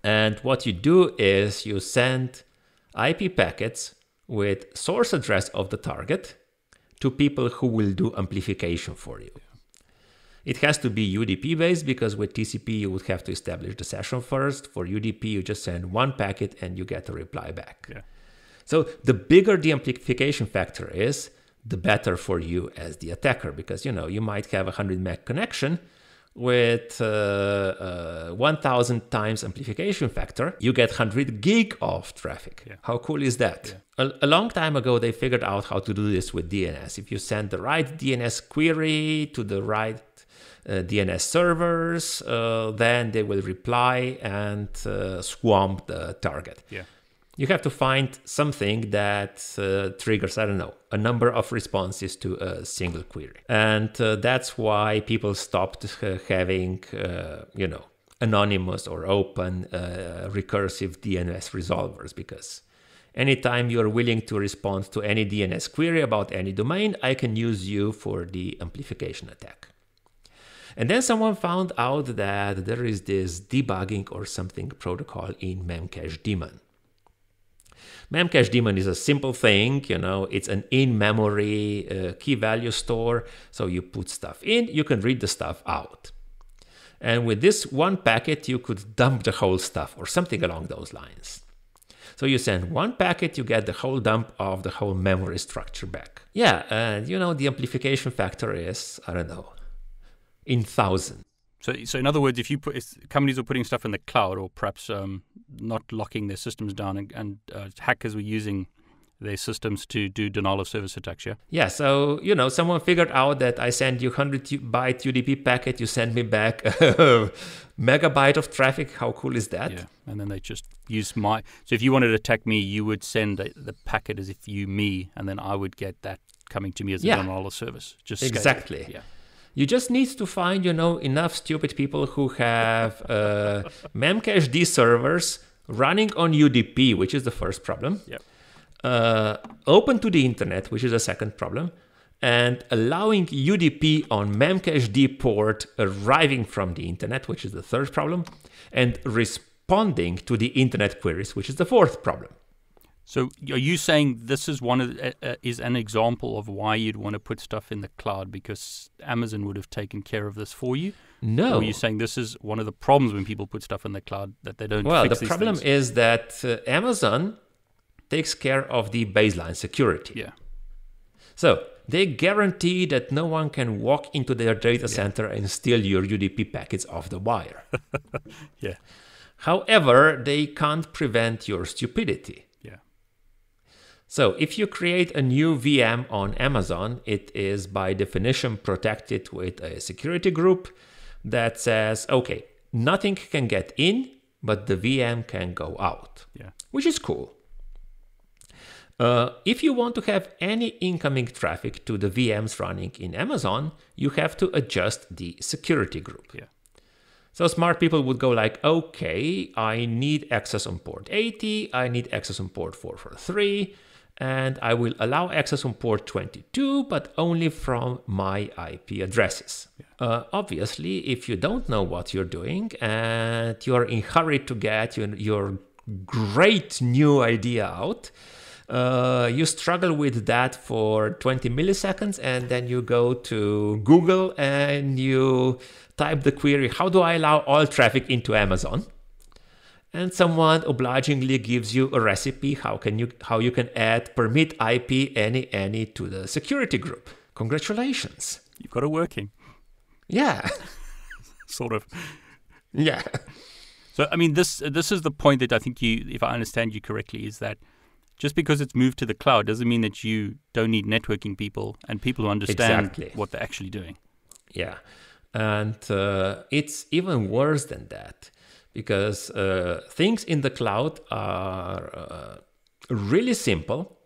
And what you do is you send IP packets with source address of the target to people who will do amplification for you. It has to be UDP based because with TCP you would have to establish the session first. For UDP, you just send one packet and you get a reply back. Yeah. So the bigger the amplification factor is, the better for you as the attacker because you know you might have a 100 meg connection with uh, uh, 1000 times amplification factor you get 100 gig of traffic yeah. how cool is that yeah. a, a, long time ago they figured out how to do this with dns if you send the right dns query to the right uh, DNS servers, uh, then they will reply and uh, swamp the target. Yeah. You have to find something that uh, triggers, I don't know, a number of responses to a single query. And uh, that's why people stopped uh, having, you know, anonymous or open recursive DNS resolvers because anytime you're willing to respond to any DNS query about any domain, I can use you for the amplification attack. And then someone found out that there is this debugging or something protocol in Memcache daemon. Memcache daemon is a simple thing, you know, it's an in memory uh, key value store. So you put stuff in, you can read the stuff out. And with this one packet, you could dump the whole stuff or something along those lines. So you send one packet, you get the whole dump of the whole memory structure back. Yeah, and you know, the amplification factor is, I don't know, in thousands. So, so in other words, if you put if companies are putting stuff in the cloud, or perhaps um, not locking their systems down, and, and uh, hackers were using their systems to do denial of service attacks. Yeah. Yeah. So you know, someone figured out that I send you hundred byte UDP packet, you send me back a megabyte of traffic. How cool is that? Yeah. And then they just use my. So if you wanted to attack me, you would send the, the packet as if you me, and then I would get that coming to me as a Yeah. denial of service. Just scale. Exactly. Yeah. You just need to find, you know, enough stupid people who have uh, memcached servers running on UDP, which is the first problem. Yep. Uh, open to the internet, which is the second problem, and allowing UDP on memcached port arriving from the internet, which is the third problem, and responding to the internet queries, which is the fourth problem. So are you saying this is one of uh, uh, is an example of why you'd want to put stuff in the cloud because Amazon would have taken care of this for you? No. Or are you saying this is one of the problems when people put stuff in the cloud that they don't Well, the problem things? is that uh, Amazon takes care of the baseline security. yeah. So they guarantee that no one can walk into their data center and steal your UDP packets off the wire. Yeah. However, they can't prevent your stupidity. So if you create a new VM on Amazon, it is by definition protected with a security group that says, okay, nothing can get in, but the VM can go out, Yeah. which is cool. Uh, if you want to have any incoming traffic to the VMs running in Amazon, you have to adjust the security group. Yeah. So smart people would go like, okay, I need access on port 80, I need access on port 443, and I will allow access on port 22, but only from my IP addresses. Uh, obviously, if you don't know what you're doing and you're in hurry to get your, your great new idea out, uh, you struggle with that for 20 milliseconds and then you go to Google and you type the query, how do I allow all traffic into Amazon? And someone obligingly gives you a recipe how can you how you can add permit IP any any to the security group. Congratulations. You've got it working, Yeah. sort of. yeah. So I mean, this this is the point that I think you, if I understand you correctly, is that just because it's moved to the cloud doesn't mean that you don't need networking people and people who understand Exactly. what they're actually doing. Yeah. And uh, it's even worse than that because uh, things in the cloud are uh, really simple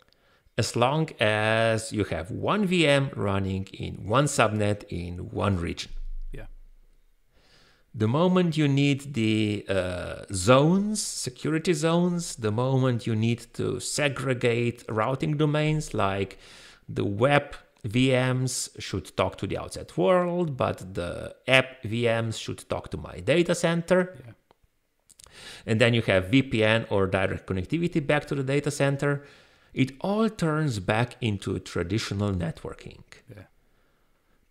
as long as you have one VM running in one subnet in one region. Yeah. The moment you need the uh, zones, security zones, the moment you need to segregate routing domains, like the web VMs should talk to the outside world, but the app VMs should talk to my data center. Yeah. And then you have VPN or direct connectivity back to the data center. It all turns back into traditional networking Yeah.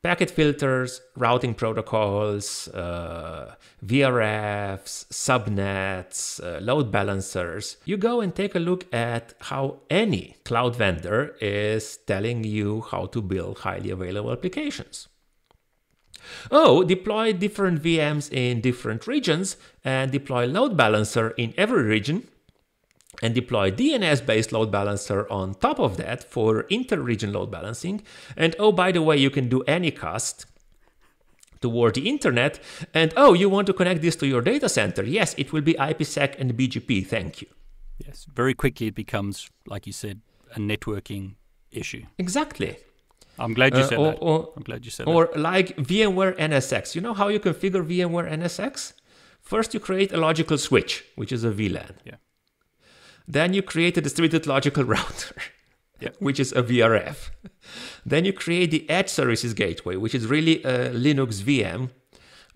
packet filters, routing protocols, uh, VRFs, subnets, uh, load balancers. You go and take a look at how any cloud vendor is telling you how to build highly available applications. Oh, deploy different VMs in different regions and deploy load balancer in every region and deploy DNS based load balancer on top of that for inter region load balancing. And oh, by the way, you can do any cast toward the internet. And oh, you want to connect this to your data center? Yes, it will be IPsec and BGP. Thank you. Yes. Very quickly, it becomes, like you said, a networking issue. Exactly. I'm glad you Uh, said or, that. or, I'm glad you said or like VMware NSX. You know how you configure VMware NSX? First, you create a logical switch, which is a VLAN. Yeah. Then you create a distributed logical router, Yeah. which is a VRF. Then you create the Edge Services Gateway, which is really a Linux VM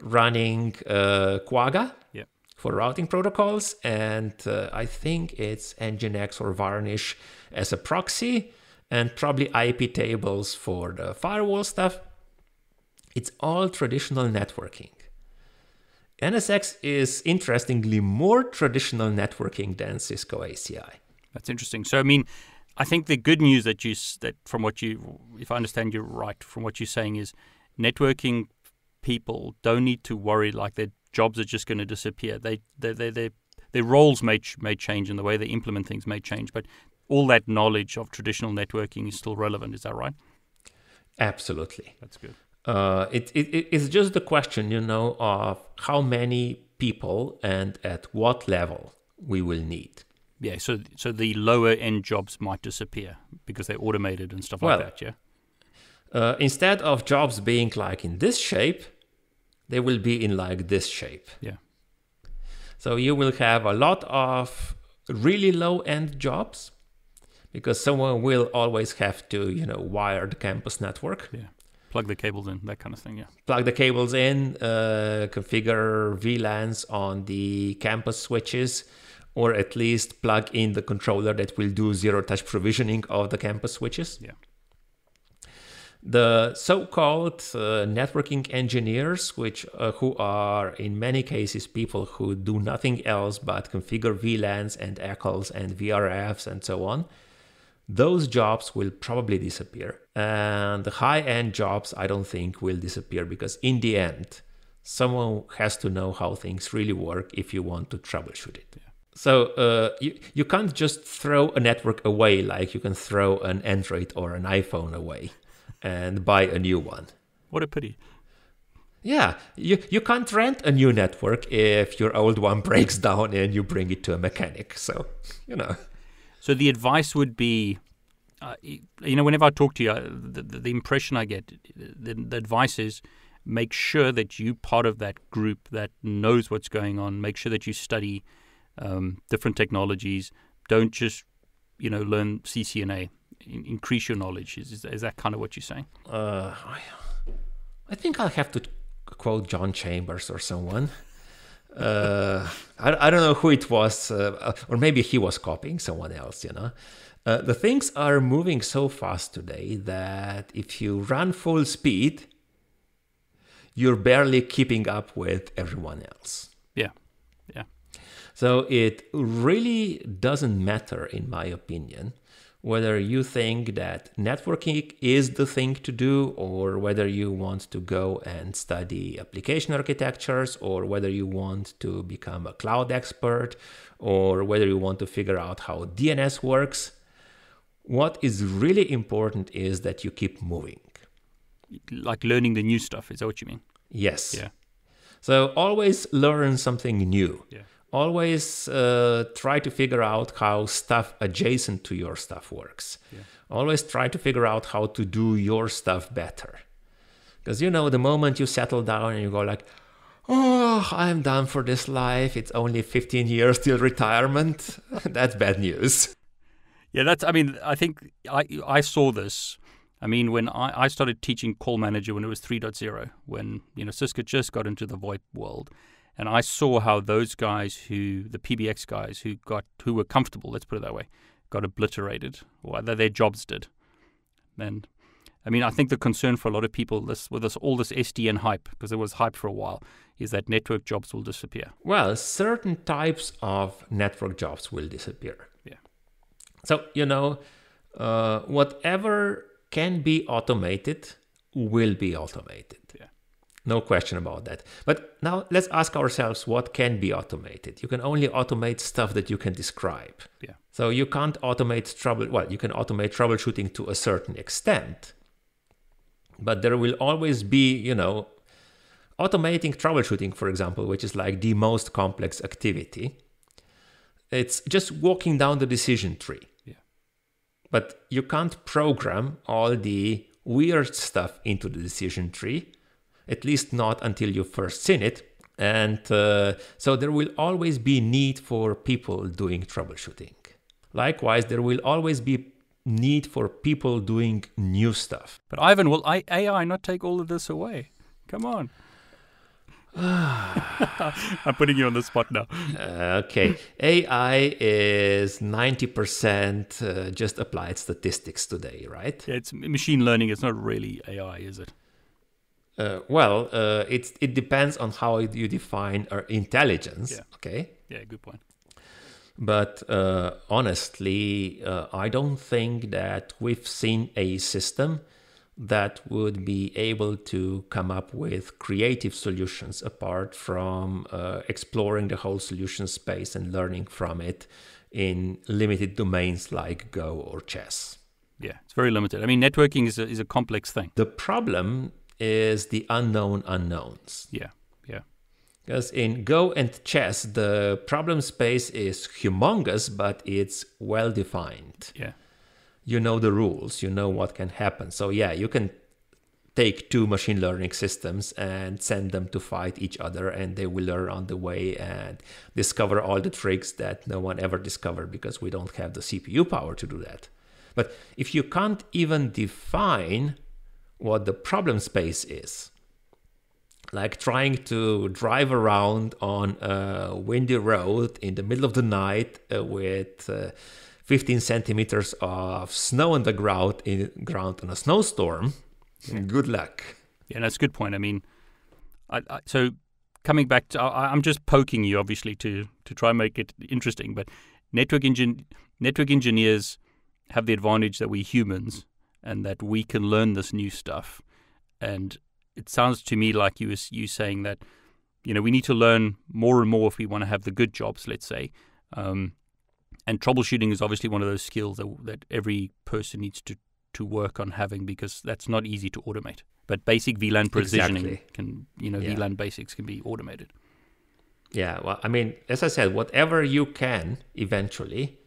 running uh, Quagga Yeah. for routing protocols, and uh, I think it's Nginx or Varnish as a proxy, and probably IP tables for the firewall stuff. It's all traditional networking. NSX is interestingly more traditional networking than Cisco ACI. That's interesting. So, I mean, I think the good news that you that from what you, if I understand you right, from what you're saying is, networking people don't need to worry like their jobs are just going to disappear. They, they, they, they, their roles may may change and the way they implement things may change, but all that knowledge of traditional networking is still relevant. Is that right? Absolutely. That's good. Uh, it, it, it's just the question, you know, of how many people and at what level we will need. Yeah, so so the lower end jobs might disappear because they're automated and stuff Well, like that. Yeah. Uh, instead of jobs being like in this shape, they will be in like this shape. Yeah. So you will have a lot of really low end jobs because someone will always have to, you know, wire the campus network, Yeah. Plug the cables in, that kind of thing. Yeah. plug the cables in, uh, configure VLANs on the campus switches, or at least plug in the controller that will do zero touch provisioning of the campus switches. Yeah. the so-called uh, networking engineers which uh, who are in many cases people who do nothing else but configure VLANs and ACLs and VRFs and so on those jobs will probably disappear and the high-end jobs I don't think will disappear because in the end someone has to know how things really work if you want to troubleshoot it so uh, you, you can't just throw a network away like you can throw an Android or an iPhone away and buy a new one. What a pity. Yeah, you, you can't rent a new network if your old one breaks down and you bring it to a mechanic. So, you know. So the advice would be, uh, you know, whenever I talk to you, uh, the, the, impression I get, the, the advice is make sure that you're part of that group that knows what's going on. Make sure that you study um, different technologies. Don't just, you know, learn CCNA. In, increase your knowledge. Is, is, is that kind of what you're saying? Uh, I think I'll have to quote John Chambers or someone. Uh, I, I don't know who it was, uh, or maybe he was copying someone else, you know. Uh, the things are moving so fast today that if you run full speed, you're barely keeping up with everyone else. Yeah, yeah, So it really doesn't matter, in my opinion, whether you think that networking is the thing to do, or whether you want to go and study application architectures, or whether you want to become a cloud expert, or whether you want to figure out how DNS works. What is really important is that you keep moving. like learning the new stuff. Is that what you mean? Yes. Yeah, So always learn something new. yeah, always uh, try to figure out how stuff adjacent to your stuff works. Yeah. Always try to figure out how to do your stuff better. Because you know, the moment you settle down and you go like, "Oh, I'm done for this life. It's only 15 years till retirement." That's bad news. yeah. That's. I mean, I think I I saw this. I mean, when I, I started teaching Call Manager when it was 3.0, when you know Cisco just got into the VoIP world, and I saw how those guys who the PBX guys who got who were comfortable, let's put it that way, got obliterated, or that their jobs did. And I mean, I think the concern for a lot of people, this with this all this SDN hype, because it was hype for a while, is that network jobs will disappear. Well, certain types of network jobs will disappear. Yeah. So, you know, uh, whatever can be automated will be automated. No question about that. But now let's ask ourselves what can be automated. You can only automate stuff that you can describe. Yeah. So you can't automate trouble. Well, you can automate troubleshooting to a certain extent, but there will always be, you know, automating troubleshooting, for example, which is like the most complex activity. It's just walking down the decision tree. Yeah. But you can't program all the weird stuff into the decision tree, at least not until you've first seen it. And uh, so there will always be need for people doing troubleshooting. Likewise, there will always be need for people doing new stuff. But Ivan, will I, AI not take all of this away? Come on. I'm putting you on the spot now. Uh, okay, AI is 90% uh, just applied statistics today, right? Yeah, it's machine learning. It's not really AI, is it? Uh, well, uh, it, it depends on how you define our intelligence, Yeah. okay? Yeah, good point. But uh, honestly, uh, I don't think that we've seen a system that would be able to come up with creative solutions apart from uh, exploring the whole solution space and learning from it in limited domains like Go or chess. Yeah, it's very limited. I mean, networking is a, is a complex thing. The problem is the unknown unknowns. Yeah, yeah. Because in Go and chess, the problem space is humongous, but it's well defined. Yeah you know the rules, you know what can happen. So yeah, you can take two machine learning systems and send them to fight each other and they will learn on the way and discover all the tricks that no one ever discovered because we don't have the CPU power to do that. But if you can't even define what the problem space is, like trying to drive around on a windy road in the middle of the night uh, with uh, 15 centimeters of snow on the ground in ground in a snowstorm, yeah. good luck. Yeah, that's a good point. I mean, I, I, so coming back to, I, am just poking you, obviously, to to try and make it interesting. But network engine network engineers have the advantage that we're humans and that we can learn this new stuff. And it sounds to me like you you saying that you know we need to learn more and more if we want to have the good jobs. Let's say. Um, and troubleshooting is obviously one of those skills that, that every person needs to, to work on having because that's not easy to automate. But basic VLAN provisioning exactly. can, you know, yeah. VLAN basics can be automated. Yeah, well, I mean, as I said, whatever you can eventually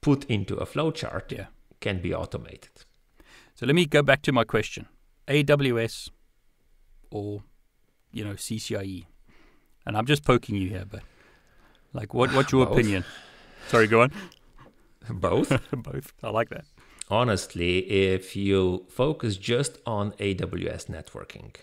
put into a flowchart yeah. can be automated. So let me go back to my question: AWS or you know CCIE? And I'm just poking you here, but like, what what's your opinion? Sorry, go on. Both? Both. I like that. Honestly, if you focus just on AWS networking,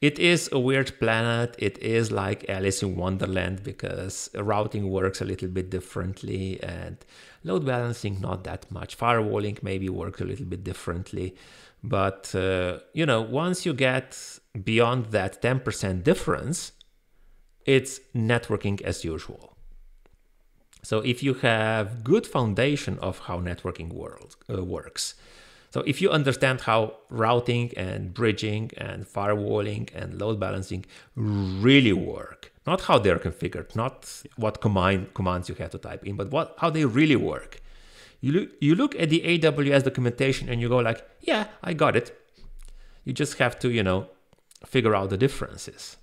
it is a weird planet. It is like Alice in Wonderland because routing works a little bit differently and load balancing not that much. Firewalling maybe works a little bit differently. But, uh, you know, once you get beyond that 10% difference, it's networking as usual. So if you have good foundation of how networking world uh, works, so if you understand how routing and bridging and firewalling and load balancing really work, not how they're configured, not what command commands you have to type in, but what how they really work. You look, you look at the AWS documentation and you go like, yeah, I got it. You just have to, you know, figure out the differences.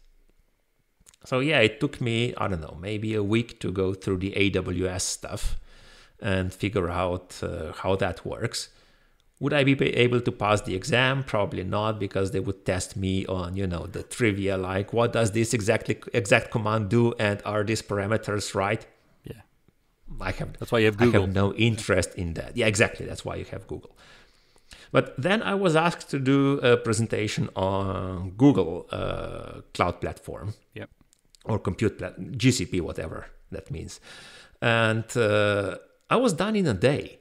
So yeah, it took me, I don't know, maybe a week to go through the AWS stuff and figure out uh, how that works. Would I be able to pass the exam? Probably not, because they would test me on, you know, the trivia like what does this exactly exact command do, and are these parameters right? Yeah, I have. That's why you have Google. I have no interest in that. Yeah, exactly. That's why you have Google. But then I was asked to do a presentation on Google uh, Cloud Platform. Yep or compute plat- GCP, whatever that means. And uh, I was done in a day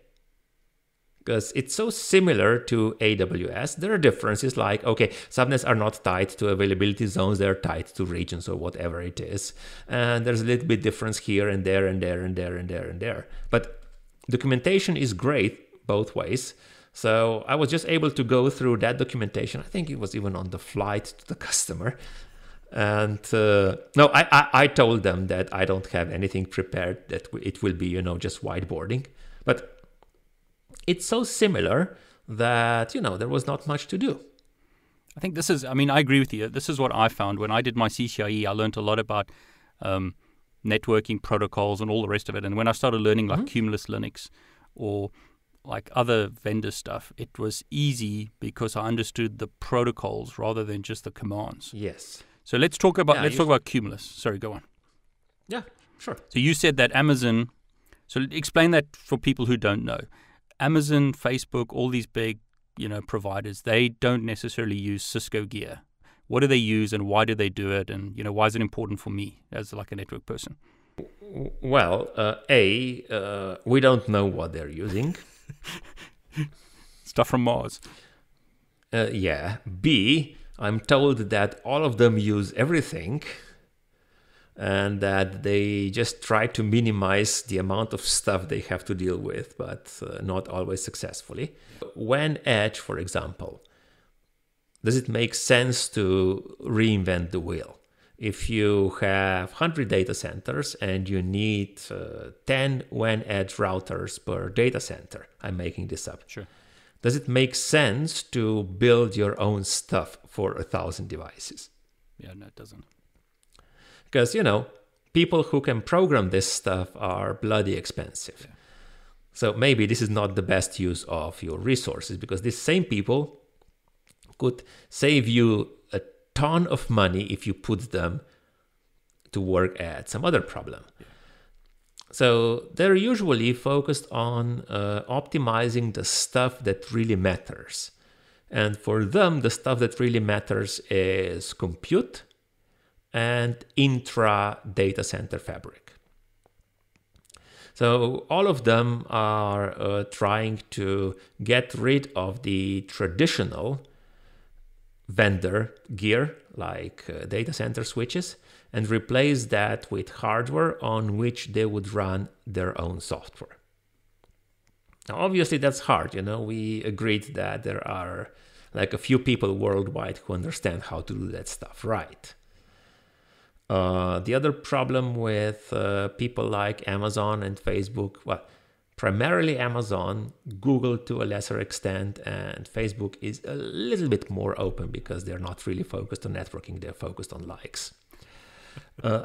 because it's so similar to AWS. There are differences like, okay, subnets are not tied to availability zones, they're tied to regions or whatever it is. And there's a little bit difference here and there and there and there and there and there. But documentation is great both ways. So I was just able to go through that documentation. I think it was even on the flight to the customer and uh, no I, I, I told them that i don't have anything prepared that it will be you know just whiteboarding but it's so similar that you know there was not much to do i think this is i mean i agree with you this is what i found when i did my ccie i learned a lot about um, networking protocols and all the rest of it and when i started learning like mm-hmm. cumulus linux or like other vendor stuff, it was easy because I understood the protocols rather than just the commands. Yes. So let's talk about yeah, let's talk about Cumulus. Sorry, go on. Yeah, sure. So you said that Amazon. So explain that for people who don't know. Amazon, Facebook, all these big you know providers, they don't necessarily use Cisco gear. What do they use, and why do they do it? And you know why is it important for me as like a network person? Well, uh, a uh, we don't know what they're using. Stuff from Mars. Uh, yeah. B I'm told that all of them use everything. And that they just try to minimize the amount of stuff they have to deal with, but uh, not always successfully. WAN edge, for example, does it make sense to reinvent the wheel? If you have 100 data centers and you need uh, 10 WAN edge routers per data center, I'm making this up. Sure. Does it make sense to build your own stuff for a thousand devices? Yeah, no, it doesn't. Because, you know, people who can program this stuff are bloody expensive. Yeah. So maybe this is not the best use of your resources because these same people could save you a ton of money if you put them to work at some other problem. Yeah. So they're usually focused on uh, optimizing the stuff that really matters. And for them, the stuff that really matters is compute and intra data center fabric. So all of them are uh, trying to get rid of the traditional vendor gear like uh, data center switches and replace that with hardware on which they would run their own software. Now, obviously, that's hard. You know, we agreed that there are like a few people worldwide who understand how to do that stuff right. Uh, the other problem with uh, people like Amazon and Facebook, well, primarily Amazon, Google to a lesser extent, and Facebook is a little bit more open because they're not really focused on networking, they're focused on likes. Uh,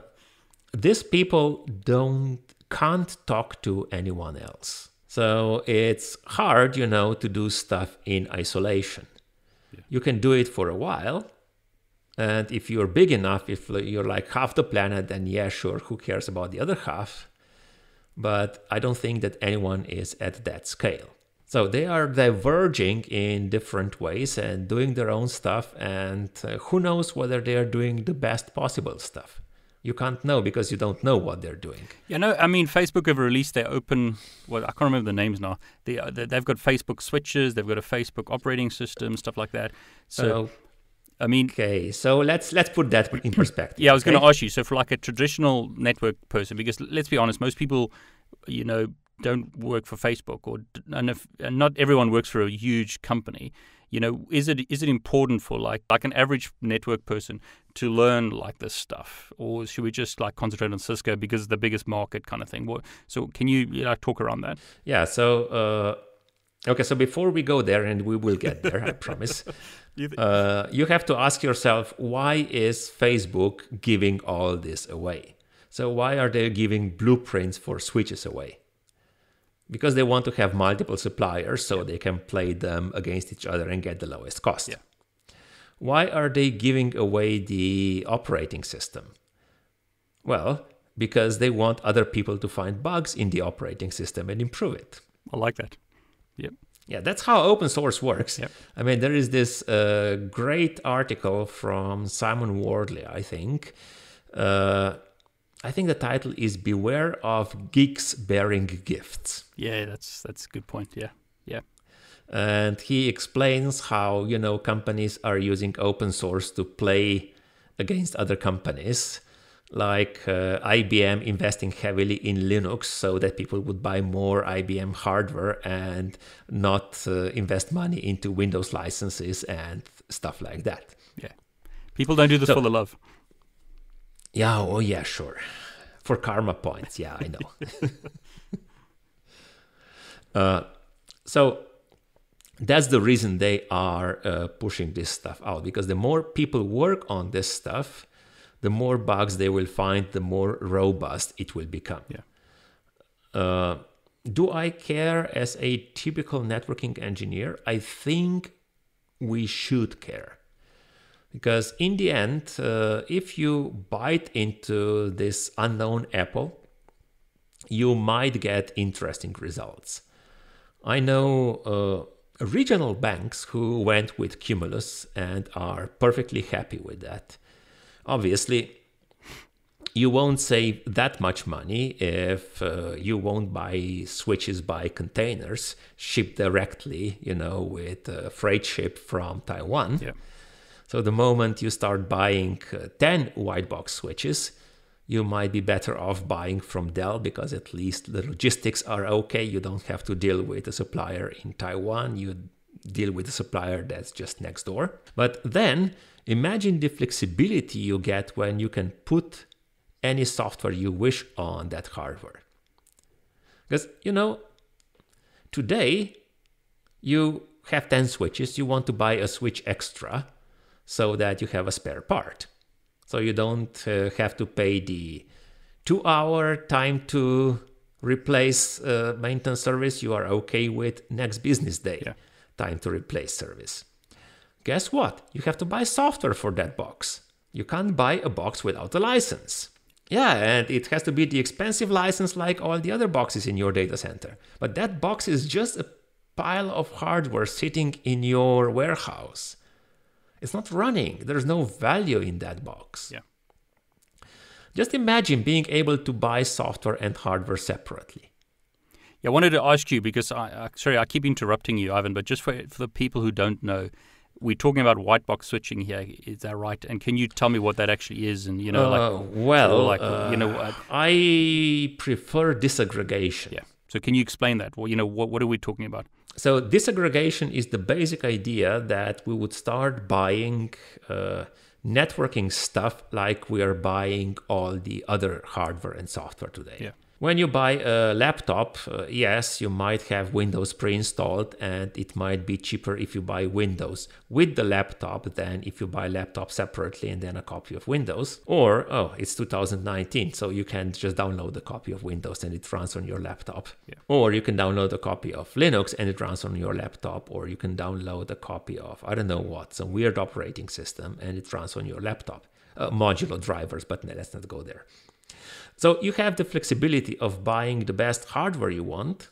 these people don't can't talk to anyone else. So it's hard, you know, to do stuff in isolation. Yeah. You can do it for a while. And if you're big enough, if you're like half the planet, then yeah, sure, who cares about the other half? But I don't think that anyone is at that scale. So they are diverging in different ways and doing their own stuff. And uh, who knows whether they are doing the best possible stuff you can't know because you don't know what they're doing. Yeah, no, I mean, Facebook have released their open, well, I can't remember the names now. They, uh, they've got Facebook switches, they've got a Facebook operating system, stuff like that. So, so I mean, okay, so let's let's put that in perspective. Yeah, I was okay? going to ask you. So, for like a traditional network person, because let's be honest, most people, you know, don't work for Facebook, or and, if, and not everyone works for a huge company you know is it is it important for like like an average network person to learn like this stuff or should we just like concentrate on cisco because it's the biggest market kind of thing what, so can you, know, talk around that yeah so uh, okay so before we go there and we will get there i promise uh, you have to ask yourself why is facebook giving all this away so why are they giving blueprints for switches away because they want to have multiple suppliers so they can play them against each other and get the lowest cost. Yeah. Why are they giving away the operating system? Well, because they want other people to find bugs in the operating system and improve it. I like that. Yep. Yeah, that's how open source works. Yep. I mean, there is this uh, great article from Simon Wardley, I think, uh, I think the title is "Beware of Geeks Bearing Gifts." Yeah, that's that's a good point. Yeah, yeah. And he explains how you know companies are using open source to play against other companies, like uh, IBM investing heavily in Linux so that people would buy more IBM hardware and not uh, invest money into Windows licenses and stuff like that. Yeah, people don't do this so, for the love. Yeah, oh yeah, sure. For karma points, yeah, I know. uh, so that's the reason they are uh, pushing this stuff out because the more people work on this stuff, the more bugs they will find, the more robust it will become. Yeah. Uh, do I care as a typical networking engineer? I think we should care because in the end, uh, if you bite into this unknown apple, you might get interesting results. I know uh, regional banks who went with Cumulus and are perfectly happy with that. Obviously, you won't save that much money if uh, you won't buy switches by containers shipped directly, you know, with a freight ship from Taiwan. Yeah. So the moment you start buying uh, 10 white box switches, you might be better off buying from Dell because at least the logistics are okay. You don't have to deal with a supplier in Taiwan. You deal with a supplier that's just next door. But then imagine the flexibility you get when you can put any software you wish on that hardware. Because, you know, today you have 10 switches, you want to buy a switch extra so that you have a spare part. So you don't uh, have to pay the two hour time to replace uh, maintenance service. You are okay with next business day yeah. time to replace service. Guess what? You have to buy software for that box. You can't buy a box without a license. Yeah, and it has to be the expensive license like all the other boxes in your data center. But that box is just a pile of hardware sitting in your warehouse. It's not running. There's no value in that box. Yeah. Just imagine being able to buy software and hardware separately. Yeah, I wanted to ask you because I, uh, sorry, I keep interrupting you, Ivan, but just for, for the people who don't know, we're talking about white box switching here. Is that right? And can you tell me what that actually is? And you know, uh, like, well, like uh, you know, uh, I prefer disaggregation. Yeah. So can you explain that? Well, you know, what what are we talking about? So disaggregation is the basic idea that we would start buying uh, networking stuff like we are buying all the other hardware and software today. Yeah. When you buy a laptop, uh, yes, you might have Windows pre installed, and it might be cheaper if you buy Windows with the laptop than if you buy laptop separately and then a copy of Windows. Or, oh, it's 2019, so you can just download a copy of Windows and it runs on your laptop. Yeah. Or you can download a copy of Linux and it runs on your laptop. Or you can download a copy of, I don't know what, some weird operating system and it runs on your laptop. Uh, modular drivers, but let's not go there. So you have the flexibility of buying the best hardware you want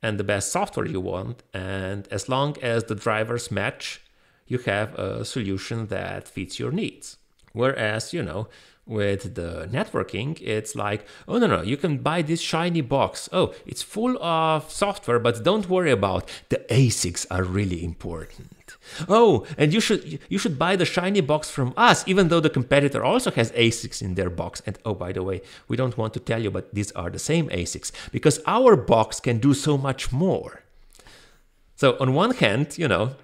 and the best software you want. And as long as the drivers match, you have a solution that fits your needs. Whereas, you know, with the networking, it's like, oh no, no, you can buy this shiny box. Oh, it's full of software, but don't worry about the ASICs are really important. Oh, and you should you should buy the shiny box from us, even though the competitor also has ASICs in their box. And oh, by the way, we don't want to tell you, but these are the same ASICs because our box can do so much more. So on one hand, you know,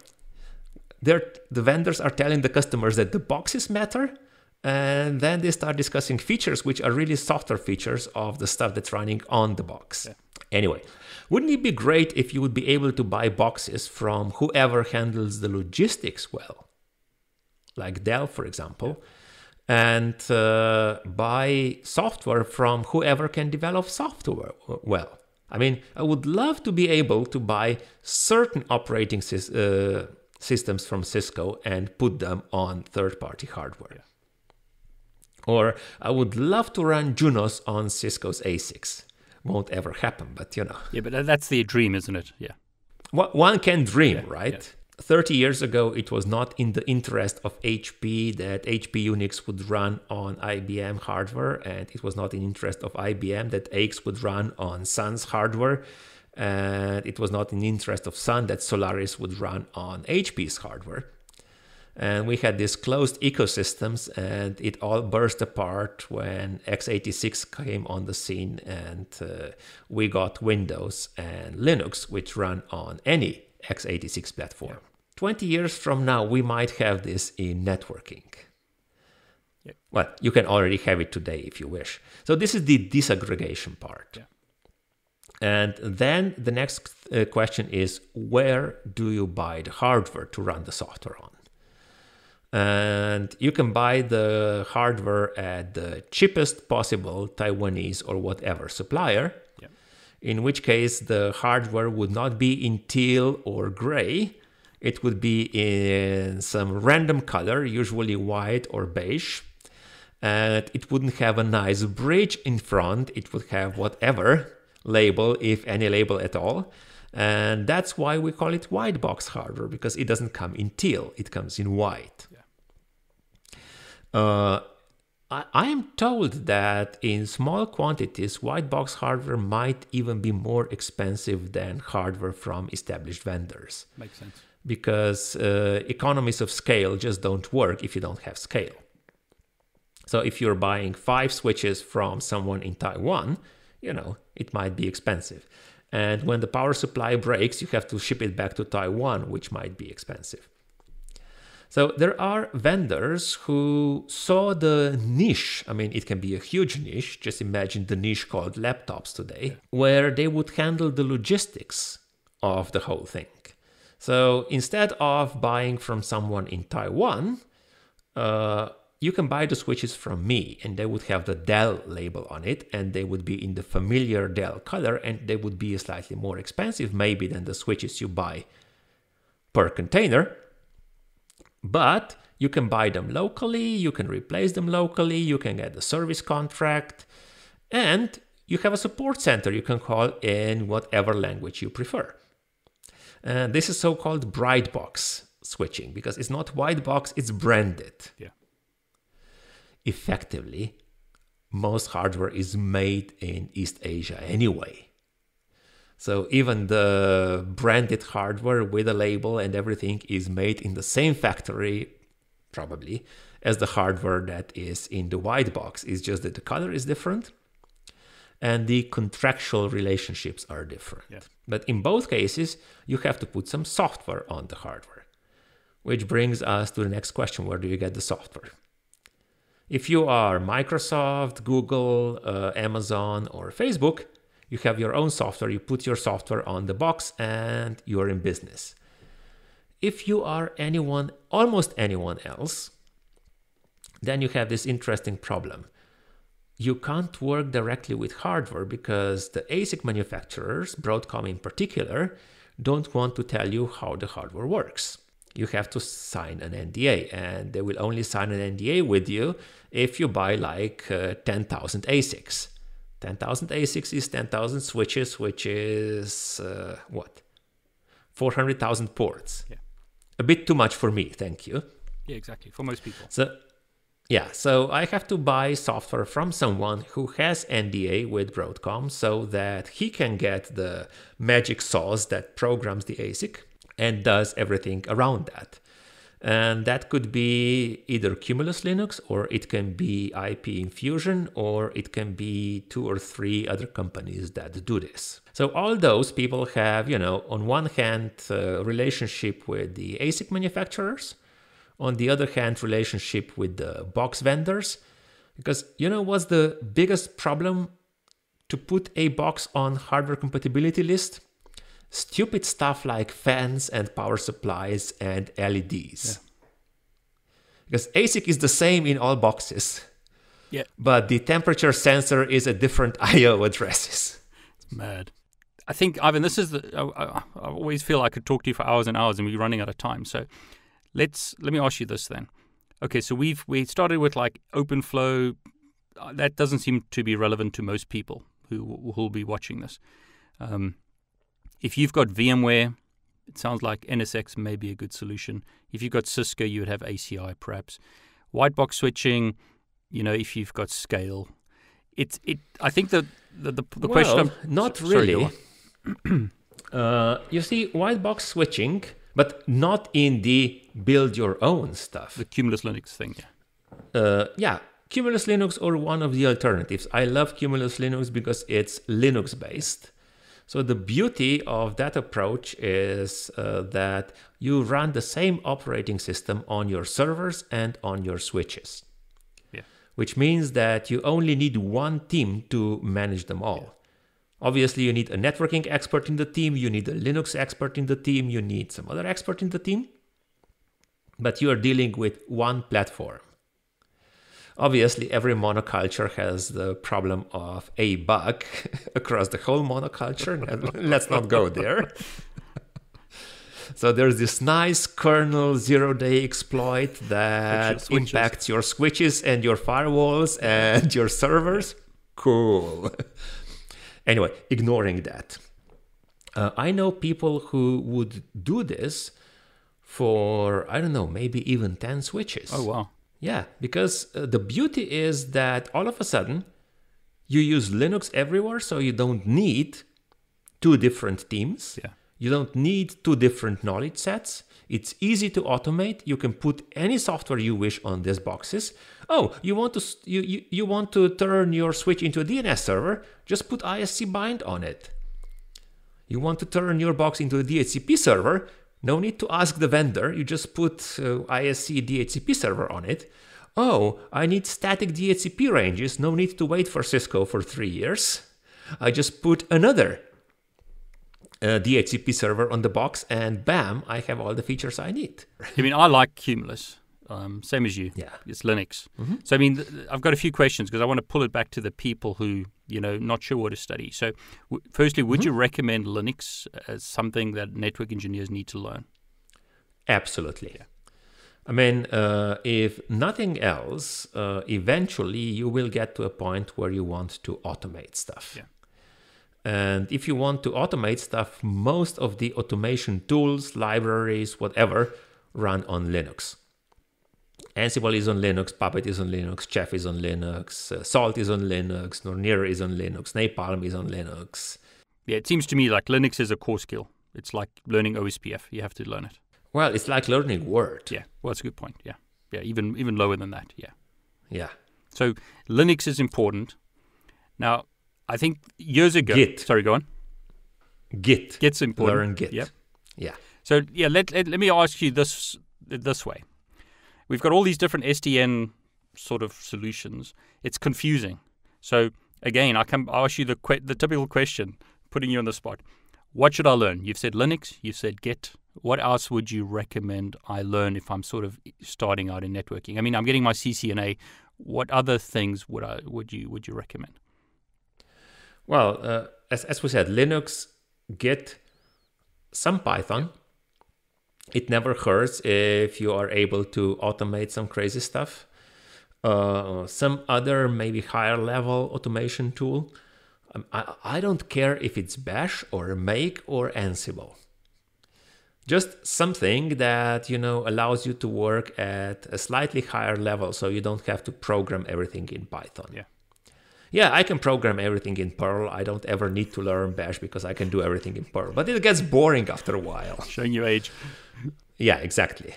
the vendors are telling the customers that the boxes matter, and then they start discussing features which are really software features of the stuff that's running on the box. Yeah. Anyway, wouldn't it be great if you would be able to buy boxes from whoever handles the logistics well, like Dell, for example, and uh, buy software from whoever can develop software well? I mean, I would love to be able to buy certain operating sy- uh, systems from Cisco and put them on third party hardware. Yeah. Or I would love to run Junos on Cisco's ASICs. Won't ever happen, but you know. Yeah, but that's the dream, isn't it? Yeah. One can dream, yeah, right? Yeah. 30 years ago, it was not in the interest of HP that HP Unix would run on IBM hardware, and it was not in interest of IBM that AIX would run on Sun's hardware, and it was not in interest of Sun that Solaris would run on HP's hardware and we had these closed ecosystems and it all burst apart when x86 came on the scene and uh, we got windows and linux which run on any x86 platform yeah. 20 years from now we might have this in networking yeah. well you can already have it today if you wish so this is the disaggregation part yeah. And then the next uh, question is where do you buy the hardware to run the software on? And you can buy the hardware at the cheapest possible Taiwanese or whatever supplier. Yeah. In which case, the hardware would not be in teal or gray. It would be in some random color, usually white or beige. And it wouldn't have a nice bridge in front. It would have whatever label, if any label at all. And that's why we call it white box hardware because it doesn't come in teal, it comes in white. Uh, I, I am told that in small quantities, white box hardware might even be more expensive than hardware from established vendors. Makes sense. Because uh, economies of scale just don't work if you don't have scale. So if you're buying five switches from someone in Taiwan, you know, it might be expensive. And when the power supply breaks, you have to ship it back to Taiwan, which might be expensive. So there are vendors who saw the niche. I mean, it can be a huge niche. Just imagine the niche called laptops today, where they would handle the logistics of the whole thing. So instead of buying from someone in Taiwan, uh, you can buy the switches from me and they would have the Dell label on it and they would be in the familiar Dell color and they would be slightly more expensive maybe than the switches you buy per container. But you can buy them locally, you can replace them locally, you can get a service contract, and you have a support center you can call in whatever language you prefer. And this is so called bright box switching because it's not white box, it's branded. Yeah effectively, most hardware is made in East Asia anyway. So even the branded hardware with a label and everything is made in the same factory, probably, as the hardware that is in the white box. It's just that the color is different and the contractual relationships are different. Yeah. But in both cases, you have to put some software on the hardware. Which brings us to the next question where do you get the software? If you are Microsoft, Google, uh, Amazon, or Facebook, you have your own software, you put your software on the box, and you're in business. If you are anyone, almost anyone else, then you have this interesting problem. You can't work directly with hardware because the ASIC manufacturers, Broadcom in particular, don't want to tell you how the hardware works you have to sign an NDA, and they will only sign an NDA with you if you buy like uh, 10,000 ASICs. 10,000 ASICs is 10,000 switches, which is uh, what? 400,000 ports. Yeah. A bit too much for me, thank you. Yeah, exactly. For most people. So, yeah, so I have to buy software from someone who has NDA with Broadcom so that he can get the magic sauce that programs the ASIC and does everything around that. And that could be either Cumulus Linux, or it can be IP Infusion, or it can be two or three other companies that do this. So all those people have, you know, on one hand, uh, relationship with the ASIC manufacturers, on the other hand, relationship with the box vendors. Because you know what's the biggest problem to put a box on hardware compatibility list? Stupid stuff like fans and power supplies and LEDs. Yeah. Because ASIC is the same in all boxes. Yeah. But the temperature sensor is a different I/O addresses. It's mad. I think Ivan, this is the. I, I, always feel I could talk to you for hours and hours, and we're running out of time. So, let's let me ask you this then. Okay, so we've we started with like OpenFlow. Uh, that doesn't seem to be relevant to most people who who will be watching this. Um, if you've got VMware, it sounds like NSX may be a good solution. If you've got Cisco, you would have ACI perhaps. White box switching, you know, if you've got scale. It's it I think that the the, the well, question not sorry, really. uh, you see white box switching, but not in the build your own stuff. The Cumulus Linux thing, yeah. Uh, yeah, Cumulus Linux or one of the alternatives. I love Cumulus Linux because it's Linux based so the beauty of that approach is uh, that you run the same operating system on your servers and on your switches. Yeah. Which means that you only need one team to manage them all. Yeah. Obviously, you need a networking expert in the team, you need a Linux expert in the team, you need some other expert in the team. But you are dealing with one platform. Obviously, every monoculture has the problem of a bug across the whole monoculture. Let's not go there. so there's this nice kernel zero day exploit that impacts your switches and your firewalls and your servers. Cool. anyway, ignoring that. Uh, I know people who would do this for, I don't know, maybe even 10 switches. Oh, wow. Yeah, because uh, the beauty is that all of a sudden you use Linux everywhere, so you don't need two different teams. Yeah. You don't need two different knowledge sets. It's easy to automate. You can put any software you wish on these boxes. Oh, you want to you, you, you want to turn your switch into a DNS server? Just put ISC bind on it. You want to turn your box into a DHCP server? No need to ask the vendor. You just put uh, ISC DHCP server on it. Oh, I need static DHCP ranges. No need to wait for Cisco for three years. I just put another uh, DHCP server on the box, and bam, I have all the features I need. I mean, I like Cumulus, um, same as you. Yeah. It's Linux. Mm-hmm. So, I mean, th- I've got a few questions because I want to pull it back to the people who, you know, not sure what to study. So, w- firstly, would you recommend Linux as something that network engineers need to learn? Absolutely. I mean, uh, if nothing else, uh, eventually you will get to a point where you want to automate stuff. Yeah. And if you want to automate stuff, most of the automation tools, libraries, whatever, run on Linux. Ansible is on Linux, Puppet is on Linux, Chef is on Linux, uh, Salt is on Linux, Nornir is on Linux, Napalm is on Linux. Yeah, it seems to me like Linux is a core skill. It's like learning OSPF. You have to learn it. Well, it's like learning Word. Yeah, well, that's a good point. Yeah, yeah, even even lower than that. Yeah. Yeah. So Linux is important. Now, I think years ago. Git. Sorry, go on. Git. Git's important. Learn Git. Yep. Yeah. So yeah, let, let let me ask you this this way. We've got all these different SDN sort of solutions. It's confusing. So again, I can ask you the que- the typical question, putting you on the spot. What should I learn? You've said Linux. You've said Git. What else would you recommend I learn if I'm sort of starting out in networking? I mean, I'm getting my CCNA. What other things would I would you would you recommend? Well, uh, as, as we said, Linux, Git, some Python. It never hurts if you are able to automate some crazy stuff. Uh, some other maybe higher level automation tool. Um, I, I don't care if it's Bash or Make or Ansible. Just something that you know allows you to work at a slightly higher level, so you don't have to program everything in Python. Yeah. Yeah, I can program everything in Perl. I don't ever need to learn Bash because I can do everything in Perl. But it gets boring after a while. Showing your age. Yeah, exactly.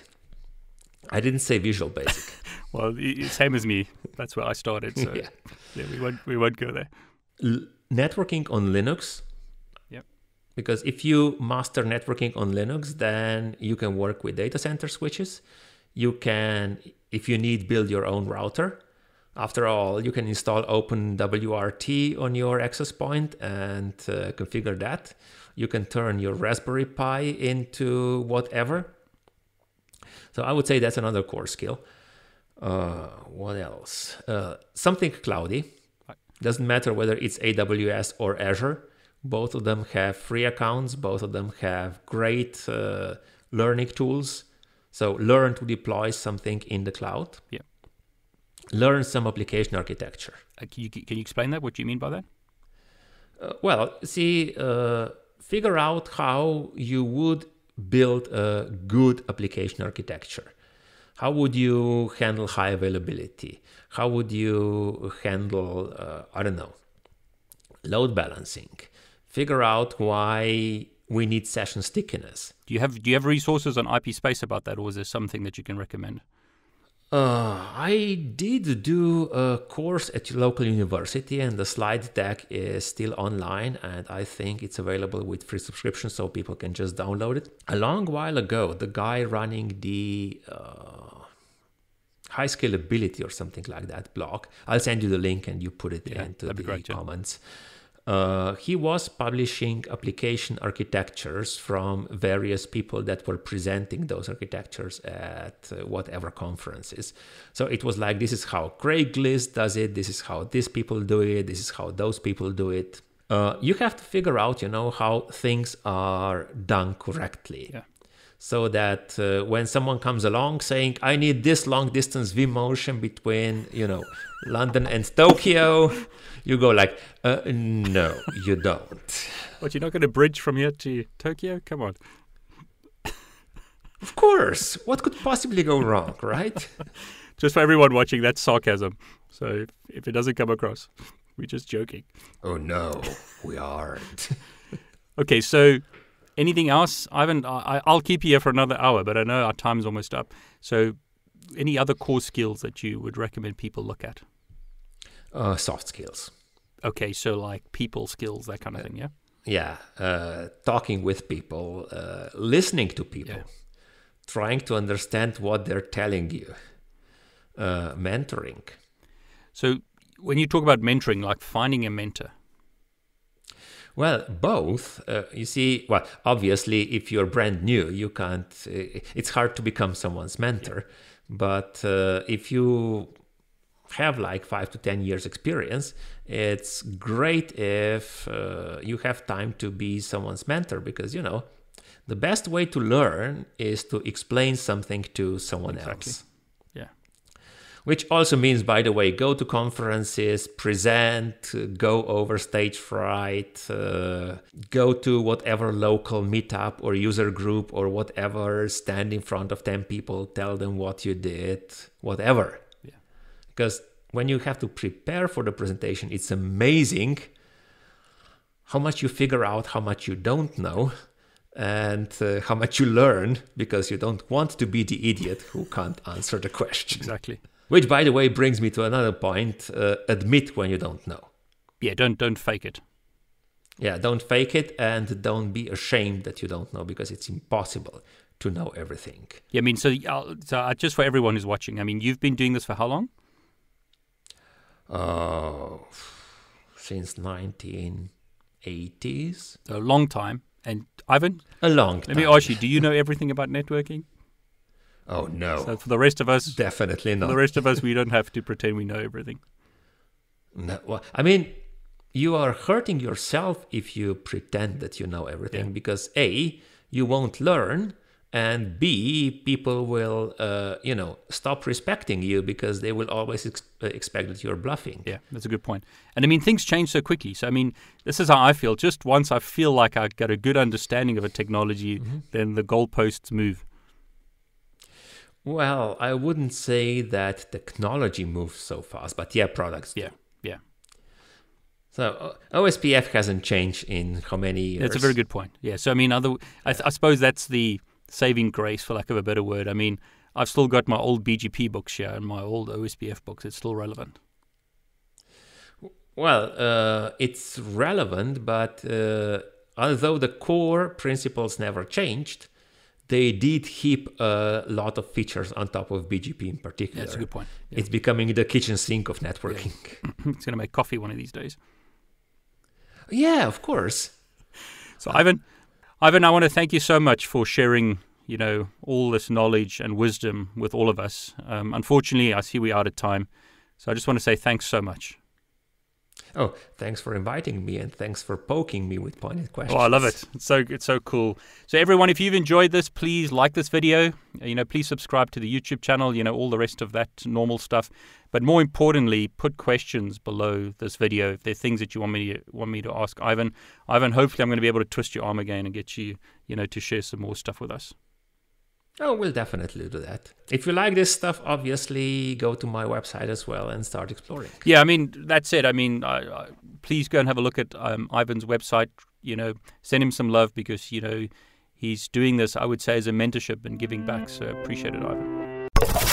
I didn't say Visual Basic. Well, same as me. That's where I started. So yeah. yeah, we won't we won't go there. L- networking on Linux. Yep. Because if you master networking on Linux, then you can work with data center switches. You can, if you need, build your own router. After all, you can install OpenWRT on your access point and uh, configure that. You can turn your Raspberry Pi into whatever. So I would say that's another core skill. Uh, what else? Uh, something cloudy. Doesn't matter whether it's AWS or Azure. Both of them have free accounts. Both of them have great uh, learning tools. So learn to deploy something in the cloud. Yeah. Learn some application architecture. Uh, can you can you explain that? What do you mean by that? Uh, well, see, uh, figure out how you would build a good application architecture. How would you handle high availability? How would you handle, uh, I don't know, load balancing? Figure out why we need session stickiness. Do you have do you have resources on ipSpace about that, or is there something that you can recommend? Uh, I did do a course at your local university, and the slide deck is still online, and I think it's available with free subscription, so people can just download it. A long while ago, the guy running the uh, high scalability or something like that blog, I'll send you the link, and you put it Yeah, into the great, yeah. Uh, he was publishing application architectures from various people that were presenting those architectures at uh, whatever conferences. So it was like, this is how Craigslist does it, this is how these people do it, this is how those people do it. Uh, you have to figure out, you know, how things are done correctly. Yeah. So that uh, when someone comes along saying, I need this long distance vMotion between, you know, London and Tokyo, you go like, uh, no, you don't. but you're not going to bridge from here to Tokyo? Come on. Of course. What could possibly go wrong, right? Just for everyone watching, that's sarcasm. So if, if it doesn't come across, we're just joking. oh no, we aren't. Okay, so Anything else, Ivan? I, I'll keep you here for another hour, but I know our time's almost up. So, any other core skills that you would recommend people look at? Uh, soft skills. Okay, so like people skills, that kind of thing, yeah? Yeah, uh, talking with people, uh, listening to people, Yeah. trying to understand what they're telling you, uh, mentoring. So, when you talk about mentoring, like finding a mentor, Well, both. Uh, you see, well, obviously, if you're brand new, you can't. Uh, it's hard to become someone's mentor. But uh, if you have like five to ten years experience, it's great if uh, you have time to be someone's mentor because you know the best way to learn is to explain something to someone Exactly. else yeah. Which also means by the way go to conferences present go over stage fright uh, go to whatever local meetup or user group or whatever stand in front of 10 people tell them what you did whatever Yeah. because when you have to prepare for the presentation it's amazing how much you figure out how much you don't know and uh, how much you learn because you don't want to be the idiot who can't answer the question Exactly. Which, by the way, brings me to another point: uh, admit when you don't know. Yeah, don't don't fake it. Yeah, don't fake it, and don't be ashamed that you don't know because it's impossible to know everything. Yeah, I mean, so uh, so uh, just for everyone who's watching, I mean, you've been doing this for how long? Oh, since 1980s, A long time. And Ivan, a long time. let me ask you: Do you know everything about networking? Oh no, So for the rest of us, definitely not. for the rest of us, we don't have to pretend we know everything. No, well, I mean, you are hurting yourself if you pretend that you know everything Yeah. because A, you won't learn, and B, people will, uh, you know, stop respecting you because they will always ex- uh, expect that you're bluffing. Yeah, that's a good point. And I mean, things change so quickly. So I mean, this is how I feel. Just once I feel like I got a good understanding of a technology, Mm-hmm. then the goalposts move. Well, I wouldn't say that technology moves so fast, but yeah, products. Yeah, yeah. So uh, OSPF hasn't changed in how many years? That's a very good point. Yeah. So I mean, other, I, th- I suppose that's the saving grace, for lack of a better word. I mean, I've still got my old BGP books here and my old OSPF books. It's still relevant. Well, uh, it's relevant, but uh, although the core principles never changed, they did heap a lot of features on top of BGP in particular. That's a good point. Yeah. It's becoming the kitchen sink of networking. it's going to make coffee one of these days. Yeah, of course. So, Ivan, Ivan, I want to thank you so much for sharing, you know, all this knowledge and wisdom with all of us. Um, unfortunately, I see we're out of time, so I just want to say thanks so much. Oh, thanks for inviting me and thanks for poking me with pointed questions. Oh, I love it. It's so it's so cool. So everyone, if you've enjoyed this, please like this video. You know, please subscribe to the YouTube channel. You know, all the rest of that normal stuff. But more importantly, put questions below this video if there are things that you want me to, want me to ask Ivan. Ivan, hopefully, I'm going to be able to twist your arm again and get you, you know, to share some more stuff with us. Oh, we'll definitely do that. If you like this stuff, obviously go to my website as well and start exploring. Yeah, I mean that's it. I mean, I, I, please go and have a look at um, Ivan's website. You know, send him some love because you know he's doing this. I would say as a mentorship and giving back. So appreciate it, Ivan.